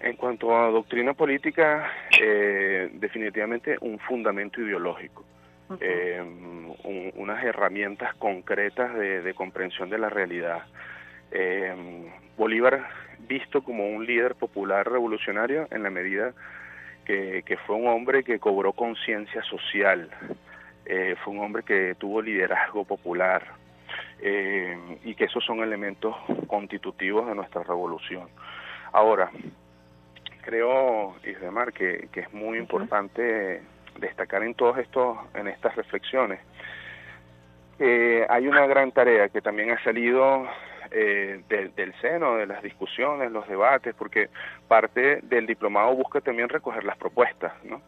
En cuanto a doctrina política, eh, definitivamente un fundamento ideológico, eh, un- unas herramientas concretas de, de comprensión de la realidad. Eh, Bolívar visto como un líder popular revolucionario en la medida que, que fue un hombre que cobró conciencia social, fue un hombre que tuvo liderazgo popular y que esos son elementos constitutivos de nuestra revolución. Ahora, creo, Isdemar, que, que es muy importante destacar en todos estos, en estas reflexiones, que hay una gran tarea que también ha salido eh, del- del seno de las discusiones, los debates, porque parte del diplomado busca también recoger las propuestas, ¿no?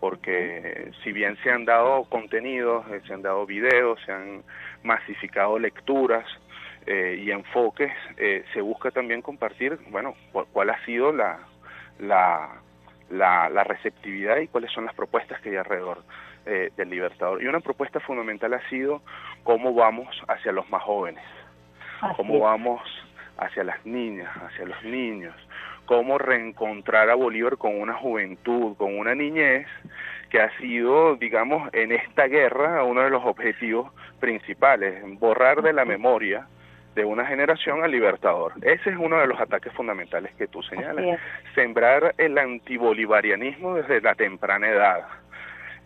Porque si bien se han dado contenidos, eh, se han dado videos, se han masificado lecturas eh, y enfoques, eh, se busca también compartir, bueno, cu- cuál ha sido la, la, la, la receptividad y cuáles son las propuestas que hay alrededor eh, del Libertador. Y una propuesta fundamental ha sido cómo vamos hacia los más jóvenes, cómo vamos hacia las niñas, hacia los niños, cómo reencontrar a Bolívar con una juventud, con una niñez que ha sido, digamos, en esta guerra uno de los objetivos principales, borrar de la memoria de una generación al libertador. Ese es uno de los ataques fundamentales que tú señalas. Sembrar el antibolivarianismo desde la temprana edad.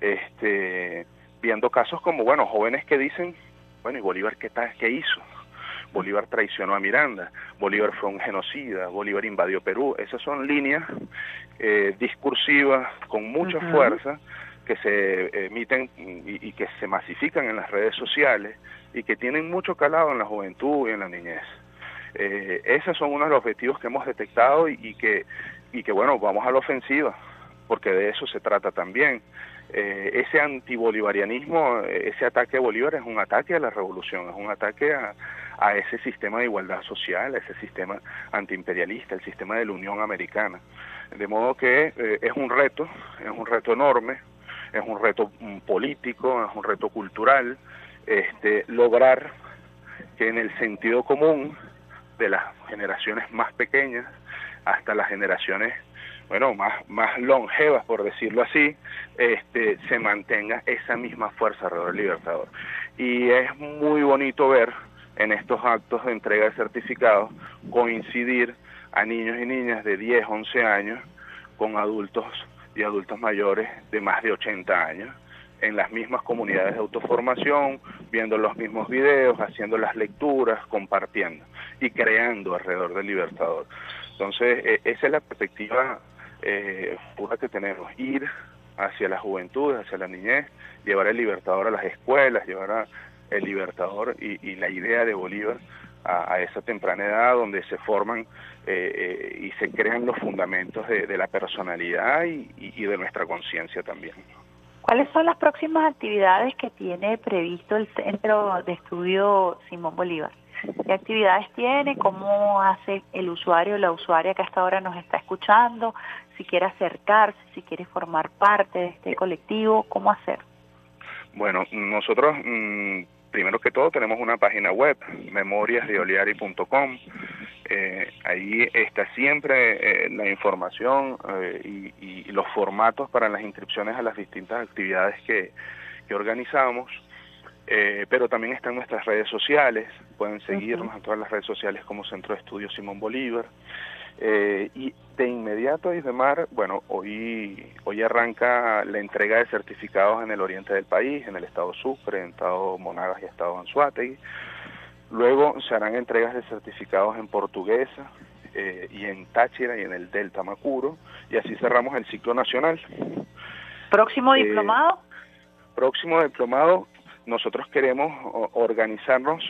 Este, viendo casos como, bueno, jóvenes que dicen, bueno, ¿y Bolívar qué, tal, qué hizo? Bolívar traicionó a Miranda, Bolívar fue un genocida, Bolívar invadió Perú. Esas son líneas eh, discursivas con mucha fuerza que se emiten y, y que se masifican en las redes sociales y que tienen mucho calado en la juventud y en la niñez. Eh, esos son unos de los objetivos que hemos detectado y, que y que bueno vamos a la ofensiva porque de eso se trata también Eh, ese antibolivarianismo ese ataque a Bolívar es un ataque a la revolución es un ataque a, a ese sistema de igualdad social a ese sistema antiimperialista el sistema de la Unión Americana de modo que eh, es un reto es un reto enorme es un reto mm, político es un reto cultural este lograr que en el sentido común de las generaciones más pequeñas hasta las generaciones bueno más más longevas por decirlo así este se mantenga esa misma fuerza alrededor del libertador. Y es muy bonito ver en estos actos de entrega de certificados coincidir a niños y niñas de 10, 11 años con adultos y adultos mayores de más de 80 años en las mismas comunidades de autoformación, viendo los mismos videos, haciendo las lecturas, compartiendo y creando alrededor del Libertador. Entonces, eh, esa es la perspectiva eh, pura que tenemos, ir hacia la juventud, hacia la niñez, llevar el Libertador a las escuelas, llevar el Libertador y, y la idea de Bolívar a, esa temprana edad donde se forman eh, eh, y se crean los fundamentos de, de la personalidad y- y de nuestra conciencia también.
¿Cuáles son las próximas actividades que tiene previsto el Centro de Estudio Simón Bolívar? ¿Qué actividades tiene? ¿Cómo hace el usuario la usuaria que hasta ahora nos está escuchando? Si quiere acercarse, si quiere formar parte de este colectivo, ¿cómo hacer?
Bueno, nosotros mm, primero que todo tenemos una página web, memoriasdeoliari.com. Eh, ahí está siempre eh, la información eh, y, y los formatos para las inscripciones a las distintas actividades que, que organizamos. Eh, pero también están nuestras redes sociales, pueden seguirnos en todas las redes sociales como Centro de Estudios Simón Bolívar. Eh, y de inmediato, Isdemar, bueno, hoy, hoy arranca la entrega de certificados en el oriente del país, en el estado Sucre, en el estado Monagas y estado Anzuategui. Luego se harán entregas de certificados en Portuguesa eh, y en Táchira y en el Delta Macuro, y así cerramos el ciclo nacional.
¿Próximo
Eh,
diplomado?
Próximo diplomado, nosotros queremos organizarnos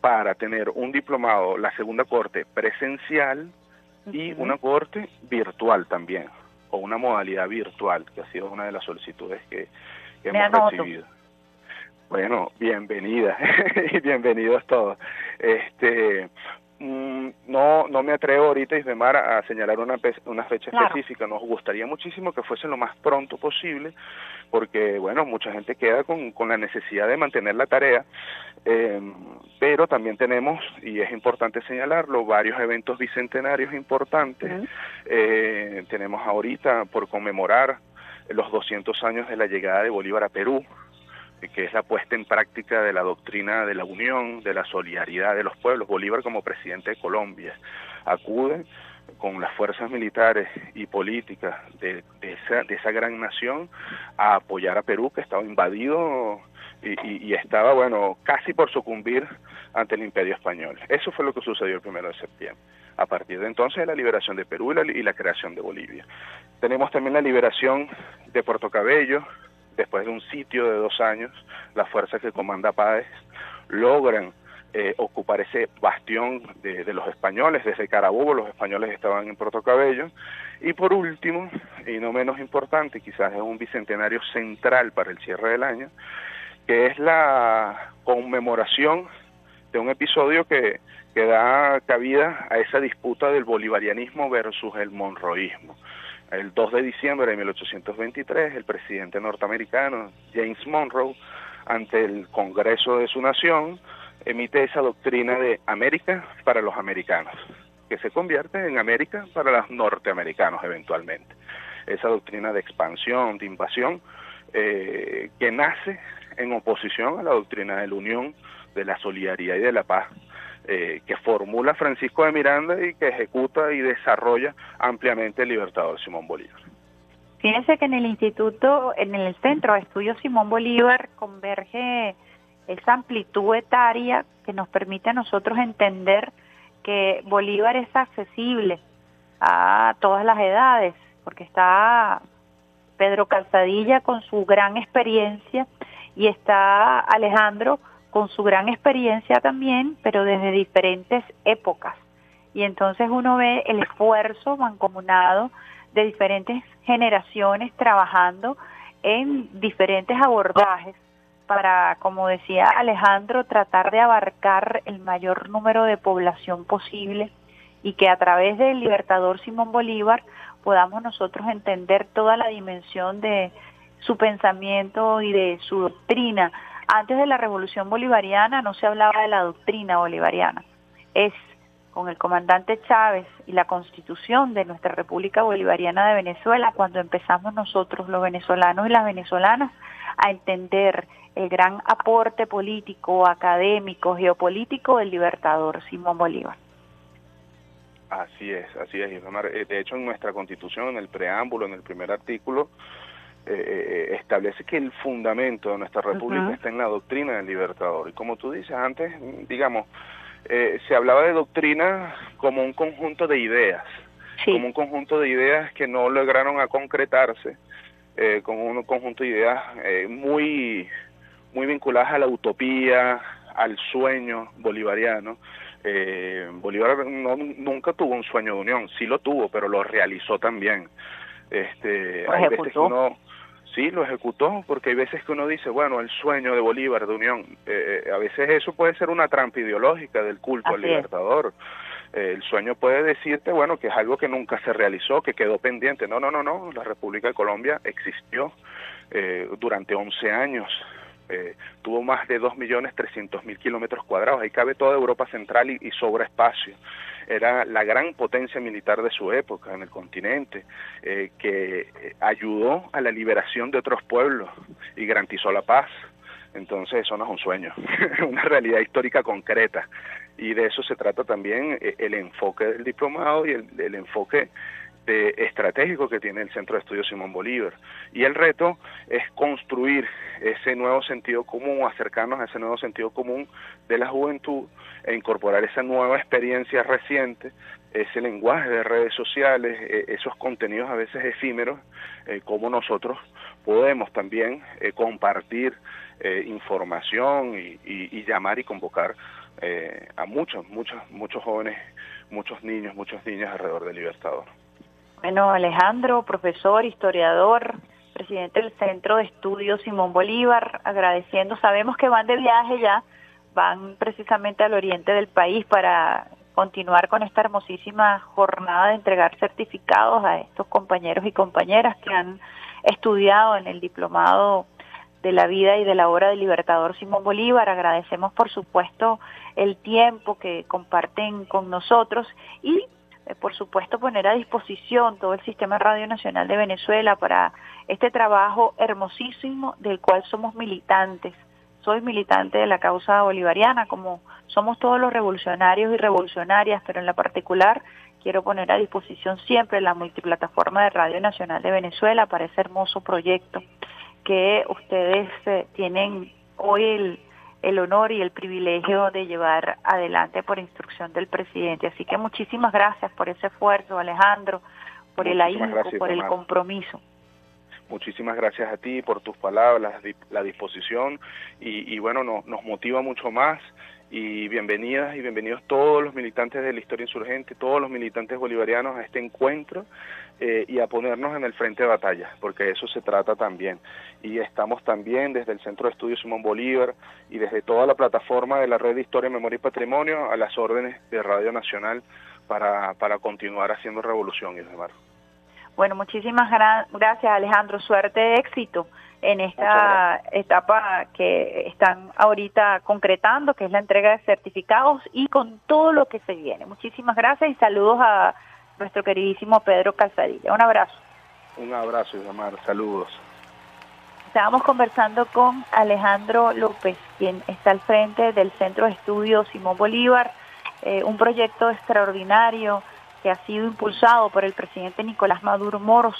para tener un diplomado, la segunda corte presencial y una corte virtual también, o una modalidad virtual, que ha sido una de las solicitudes que, hemos recibido. Bueno, bienvenida y bienvenidos todos. Este, no, no me atrevo ahorita, Isbemar, a señalar una, una fecha
Claro.
específica. Nos gustaría muchísimo que fuese lo más pronto posible, porque, bueno, mucha gente queda con, con la necesidad de mantener la tarea, eh, pero también tenemos, y es importante señalarlo, varios eventos bicentenarios importantes. Eh, tenemos ahorita por conmemorar los 200 años de la llegada de Bolívar a Perú, que es la puesta en práctica de la doctrina de la unión, de la solidaridad de los pueblos. Bolívar como presidente de Colombia acude con las fuerzas militares y políticas de, esa, de esa gran nación a apoyar a Perú, que estaba invadido y, y- y estaba, bueno, casi por sucumbir ante el imperio español. Eso fue lo que sucedió el primero de septiembre. A partir de entonces, la liberación de Perú y la, y la creación de Bolivia. Tenemos también la liberación de Puerto Cabello, después de un sitio de dos años, las fuerzas que comanda Páez logran eh, ocupar ese bastión de, los españoles. Desde Carabobo los españoles estaban en Puerto Cabello. Y por último, y no menos importante, quizás es un bicentenario central para el cierre del año, que es la conmemoración de un episodio que, que da cabida a esa disputa del bolivarianismo versus el monroísmo. El 2 de diciembre de 1823, el presidente norteamericano James Monroe, ante el Congreso de su nación, emite esa doctrina de América para los americanos, que se convierte en América para los norteamericanos eventualmente. Esa doctrina de expansión, de invasión, eh, que nace en oposición a la doctrina de la unión, de la solidaridad y de la paz, eh, que formula Francisco de Miranda y que ejecuta y desarrolla ampliamente el libertador Simón Bolívar.
Fíjense que en el instituto, en el centro de estudios Simón Bolívar converge esa amplitud etaria que nos permite a nosotros entender que Bolívar es accesible a todas las edades, porque está Pedro Calzadilla con su gran experiencia y está Alejandro con su gran experiencia también, pero desde diferentes épocas. Y entonces uno ve el esfuerzo mancomunado de diferentes generaciones trabajando en diferentes abordajes para, como decía Alejandro, tratar de abarcar el mayor número de población posible y que a través del libertador Simón Bolívar podamos nosotros entender toda la dimensión de su pensamiento y de su doctrina. Antes de la revolución bolivariana no se hablaba de la doctrina bolivariana. Es con el comandante Chávez y la constitución de nuestra República Bolivariana de Venezuela cuando empezamos nosotros, los venezolanos y las venezolanas, a entender el gran aporte político, académico, geopolítico del libertador Simón Bolívar.
Así es, así es. Islamar. Eh, De hecho, en nuestra constitución, en el preámbulo, en el primer artículo, eh, eh, establece que el fundamento de nuestra república está en la doctrina del libertador. Y como tú dices antes, digamos, eh, se hablaba de doctrina como un conjunto de ideas, como un conjunto de ideas que no lograron a concretarse, eh, como un conjunto de ideas eh, muy, muy vinculadas a la utopía, al sueño bolivariano. Eh, Bolívar no- nunca tuvo un sueño de unión, sí lo tuvo, pero lo realizó también. Este, hay veces que uno sí lo ejecutó, porque hay veces que uno dice, bueno, el sueño de Bolívar de unión, eh, a veces eso puede ser una trampa ideológica del culto al
Así
libertador. Eh, el sueño puede decirte, bueno, que es algo que nunca se realizó, que quedó pendiente. No, no, no, no, la República de Colombia existió eh, durante 11 años. Eh, tuvo más de 2.300.000 kilómetros cuadrados, ahí cabe toda Europa Central y, y sobra espacio. Era la gran potencia militar de su época en el continente, eh, que ayudó a la liberación de otros pueblos y garantizó la paz. Entonces eso no es un sueño, es una realidad histórica concreta. Y de eso se trata también eh, el enfoque del diplomado y el enfoque de- estratégico que tiene el Centro de Estudios Simón Bolívar. Y el reto es construir ese nuevo sentido común, acercarnos a ese nuevo sentido común de la juventud e incorporar esa nueva experiencia reciente, ese lenguaje de redes sociales, eh, esos contenidos a veces efímeros, eh, cómo nosotros podemos también eh, compartir eh, información y, y- y llamar y convocar eh, a muchos, muchos, muchos jóvenes, muchos niños, muchas niñas alrededor del Libertador.
Bueno, Alejandro, profesor, historiador, presidente del Centro de Estudios Simón Bolívar, agradeciendo, sabemos que van de viaje ya, van precisamente al oriente del país para continuar con esta hermosísima jornada de entregar certificados a estos compañeros y compañeras que han estudiado en el diplomado de la vida y de la obra del libertador Simón Bolívar. Agradecemos, por supuesto, el tiempo que comparten con nosotros y, eh, por supuesto, poner a disposición todo el Sistema Radio Nacional de Venezuela para este trabajo hermosísimo del cual somos militantes. Soy militante de la causa bolivariana, como somos todos los revolucionarios y revolucionarias, pero en la particular quiero poner a disposición siempre la multiplataforma de Radio Nacional de Venezuela para ese hermoso proyecto que ustedes eh, tienen hoy el, el honor y el privilegio de llevar adelante por instrucción del presidente. Así que muchísimas gracias por ese esfuerzo, Alejandro, por el ahínco,
gracias,
por el compromiso.
Muchísimas gracias a ti por tus palabras, la di- la disposición y, y bueno, no- nos motiva mucho más y bienvenidas y bienvenidos todos los militantes de la historia insurgente, todos los militantes bolivarianos a este encuentro eh, y a ponernos en el frente de batalla, porque de eso se trata también. Y estamos también desde el Centro de Estudios Simón Bolívar y desde toda la plataforma de la Red de Historia, Memoria y Patrimonio a las órdenes de Radio Nacional para, para continuar haciendo revolución, Ismar.
Bueno, muchísimas gra- gracias Alejandro, suerte, éxito en esta etapa que están ahorita concretando, que es la entrega de certificados y con todo lo que se viene. Muchísimas gracias y saludos a nuestro queridísimo Pedro Calzadilla. Un abrazo.
Un abrazo, Ismar. Saludos.
Estábamos conversando con Alejandro López, quien está al frente del Centro de Estudios Simón Bolívar, eh, un proyecto extraordinario que ha sido impulsado por el presidente Nicolás Maduro Moros,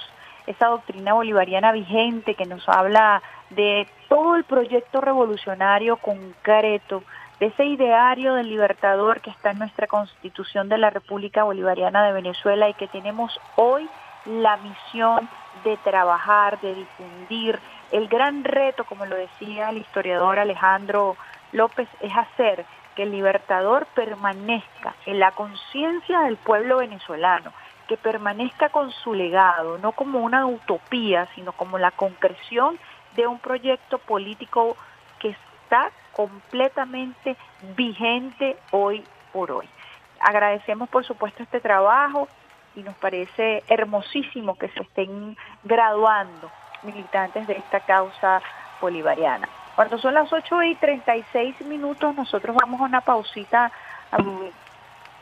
esa doctrina bolivariana vigente que nos habla de todo el proyecto revolucionario concreto, de ese ideario del libertador que está en nuestra constitución de la República Bolivariana de Venezuela y que tenemos hoy la misión de trabajar, de difundir. El gran reto, como lo decía el historiador Alejandro López, es hacer que el libertador permanezca en la conciencia del pueblo venezolano, que permanezca con su legado, no como una utopía, sino como la concreción de un proyecto político que está completamente vigente hoy por hoy. Agradecemos por supuesto este trabajo y nos parece hermosísimo que se estén graduando militantes de esta causa bolivariana. Cuando son las 8 y 36 minutos, nosotros vamos a una pausita um,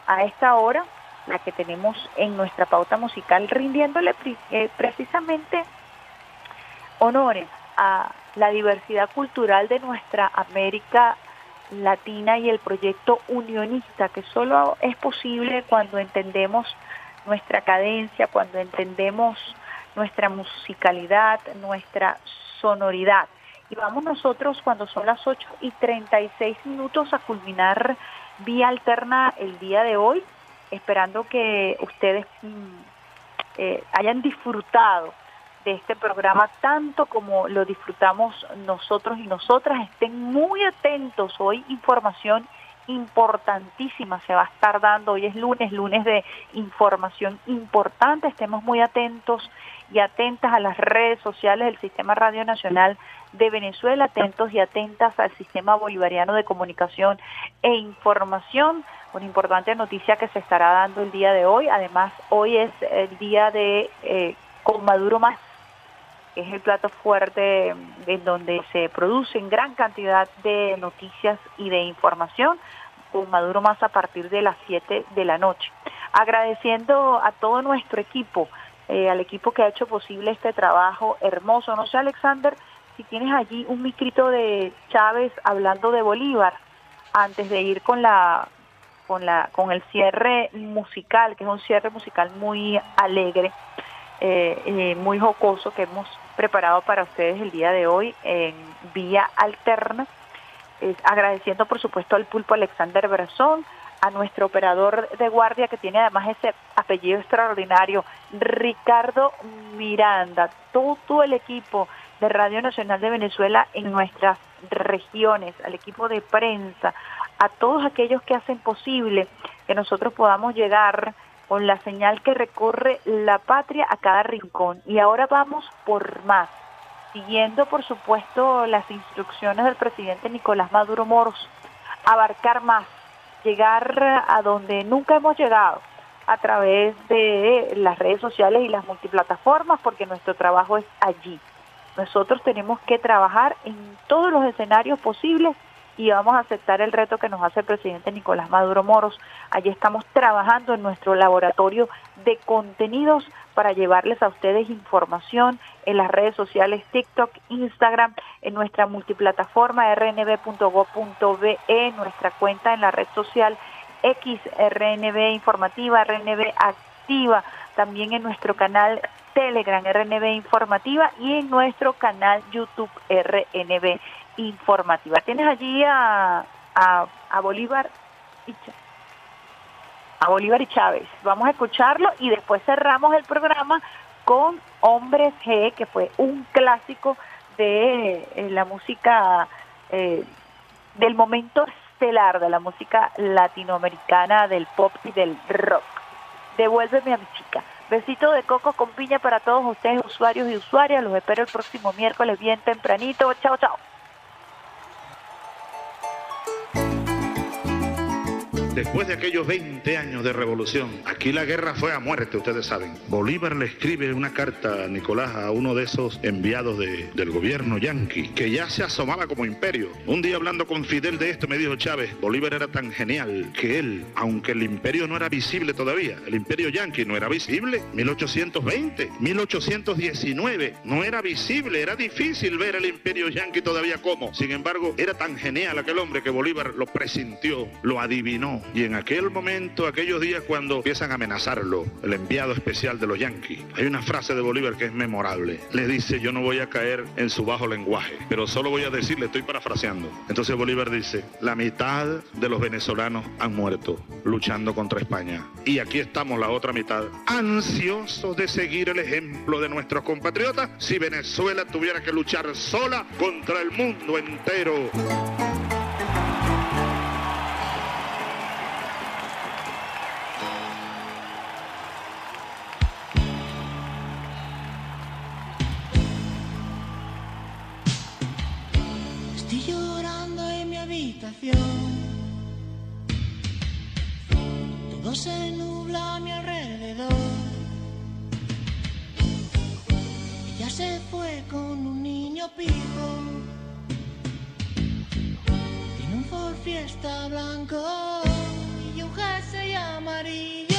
a esta hora, la que tenemos en nuestra pauta musical, rindiéndole eh, precisamente honores a la diversidad cultural de nuestra América Latina y el proyecto unionista, que solo es posible cuando entendemos nuestra cadencia, cuando entendemos nuestra musicalidad, nuestra sonoridad. Y vamos nosotros cuando son las 8 y 36 minutos a culminar vía alterna el día de hoy, esperando que ustedes mm, eh, hayan disfrutado de este programa tanto como lo disfrutamos nosotros y nosotras. Estén muy atentos, hoy información importantísima se va a estar dando, hoy es lunes, lunes de información importante, estemos muy atentos y atentas a las redes sociales del Sistema Radio Nacional de Venezuela, atentos y atentas al Sistema Bolivariano de Comunicación e Información, una importante noticia que se estará dando el día de hoy, además hoy es el día de eh, Con Maduro Más, que es el plato fuerte en donde se producen gran cantidad de noticias y de información con Maduro más a partir de las 7 de la noche. Agradeciendo a todo nuestro equipo, eh, al equipo que ha hecho posible este trabajo hermoso. No sé, Alexander, si tienes allí un micrito de Chávez hablando de Bolívar, antes de ir con la con la con el cierre musical, que es un cierre musical muy alegre, eh, eh, muy jocoso que hemos preparado para ustedes el día de hoy en vía alterna. Agradeciendo por supuesto al pulpo Alexander Brazón, a nuestro operador de guardia que tiene además ese apellido extraordinario, Ricardo Miranda, todo el equipo de Radio Nacional de Venezuela en nuestras regiones, al equipo de prensa, a todos aquellos que hacen posible que nosotros podamos llegar con la señal que recorre la patria a cada rincón. Y ahora vamos por más. siguiendo por supuesto las instrucciones del presidente Nicolás Maduro Moros, abarcar más, llegar a donde nunca hemos llegado a través de las redes sociales y las multiplataformas, porque nuestro trabajo es allí. Nosotros tenemos que trabajar en todos los escenarios posibles y vamos a aceptar el reto que nos hace el presidente Nicolás Maduro Moros. Allí estamos trabajando en nuestro laboratorio de contenidos para llevarles a ustedes información en las redes sociales TikTok, Instagram, en nuestra multiplataforma rnb.gov.be, nuestra cuenta en la red social X Informativa, RNB Activa, también en nuestro canal Telegram RNB Informativa y en nuestro canal YouTube RNB Informativa. Tienes allí a, a, Bolívar y a Bolívar y Chávez. Vamos a escucharlo y después cerramos el programa con Hombres G, que fue un clásico de eh, la música eh, del momento estelar de la música latinoamericana, del pop y del rock. Devuélveme a mi chica. Besito de coco con piña para todos ustedes, usuarios y usuarias. Los espero el próximo miércoles bien tempranito. Chao, chao.
Después de aquellos 20 años de revolución, aquí la guerra fue a muerte, ustedes saben. Bolívar le escribe una carta a Nicolás, a uno de esos enviados de- del gobierno yanqui, que ya se asomaba como imperio. Un día hablando con Fidel de esto me dijo Chávez, Bolívar era tan genial que él, aunque el imperio no era visible todavía, el imperio yanqui no era visible, 1820, 1819, no era visible, era difícil ver el imperio yanqui todavía como. Sin embargo, era tan genial aquel hombre que Bolívar lo presintió, lo adivinó. Y en aquel momento, aquellos días cuando empiezan a amenazarlo, el enviado especial de los yanquis, hay una frase de Bolívar que es memorable. Le dice, yo no voy a caer en su bajo lenguaje, pero solo voy a decirle, estoy parafraseando. Entonces Bolívar dice, la mitad de los venezolanos han muerto luchando contra España. Y aquí estamos la otra mitad, ansiosos de seguir el ejemplo de nuestros compatriotas si Venezuela tuviera que luchar sola contra el mundo entero.
Todo se nubla a mi alrededor. Ella se fue con un niño pijo. Tiene un Ford Fiesta blanco y un jersey amarillo.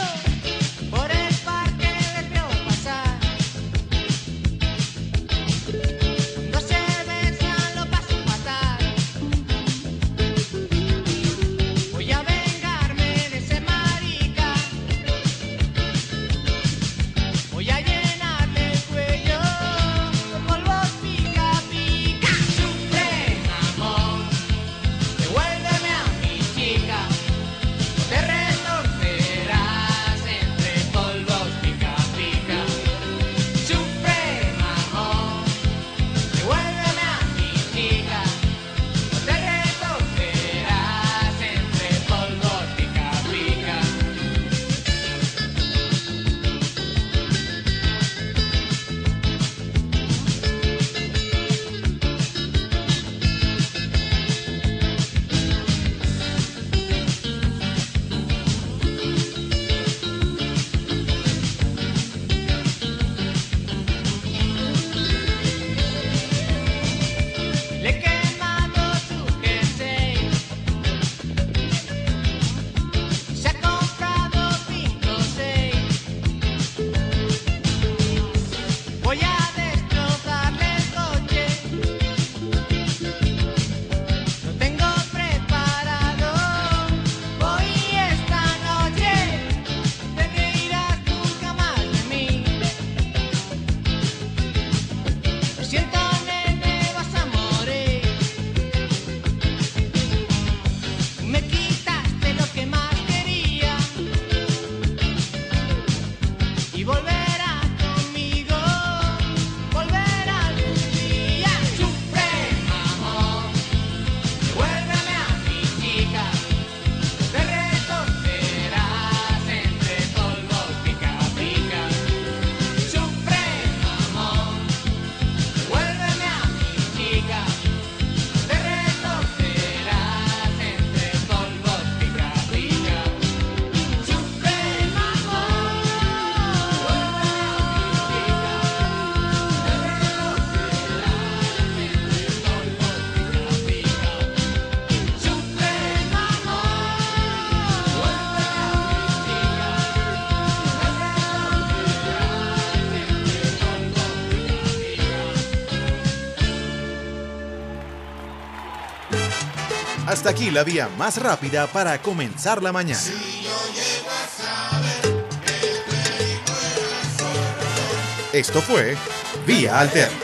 Hasta aquí la vía más rápida para comenzar la mañana. Esto fue Vía Alterna.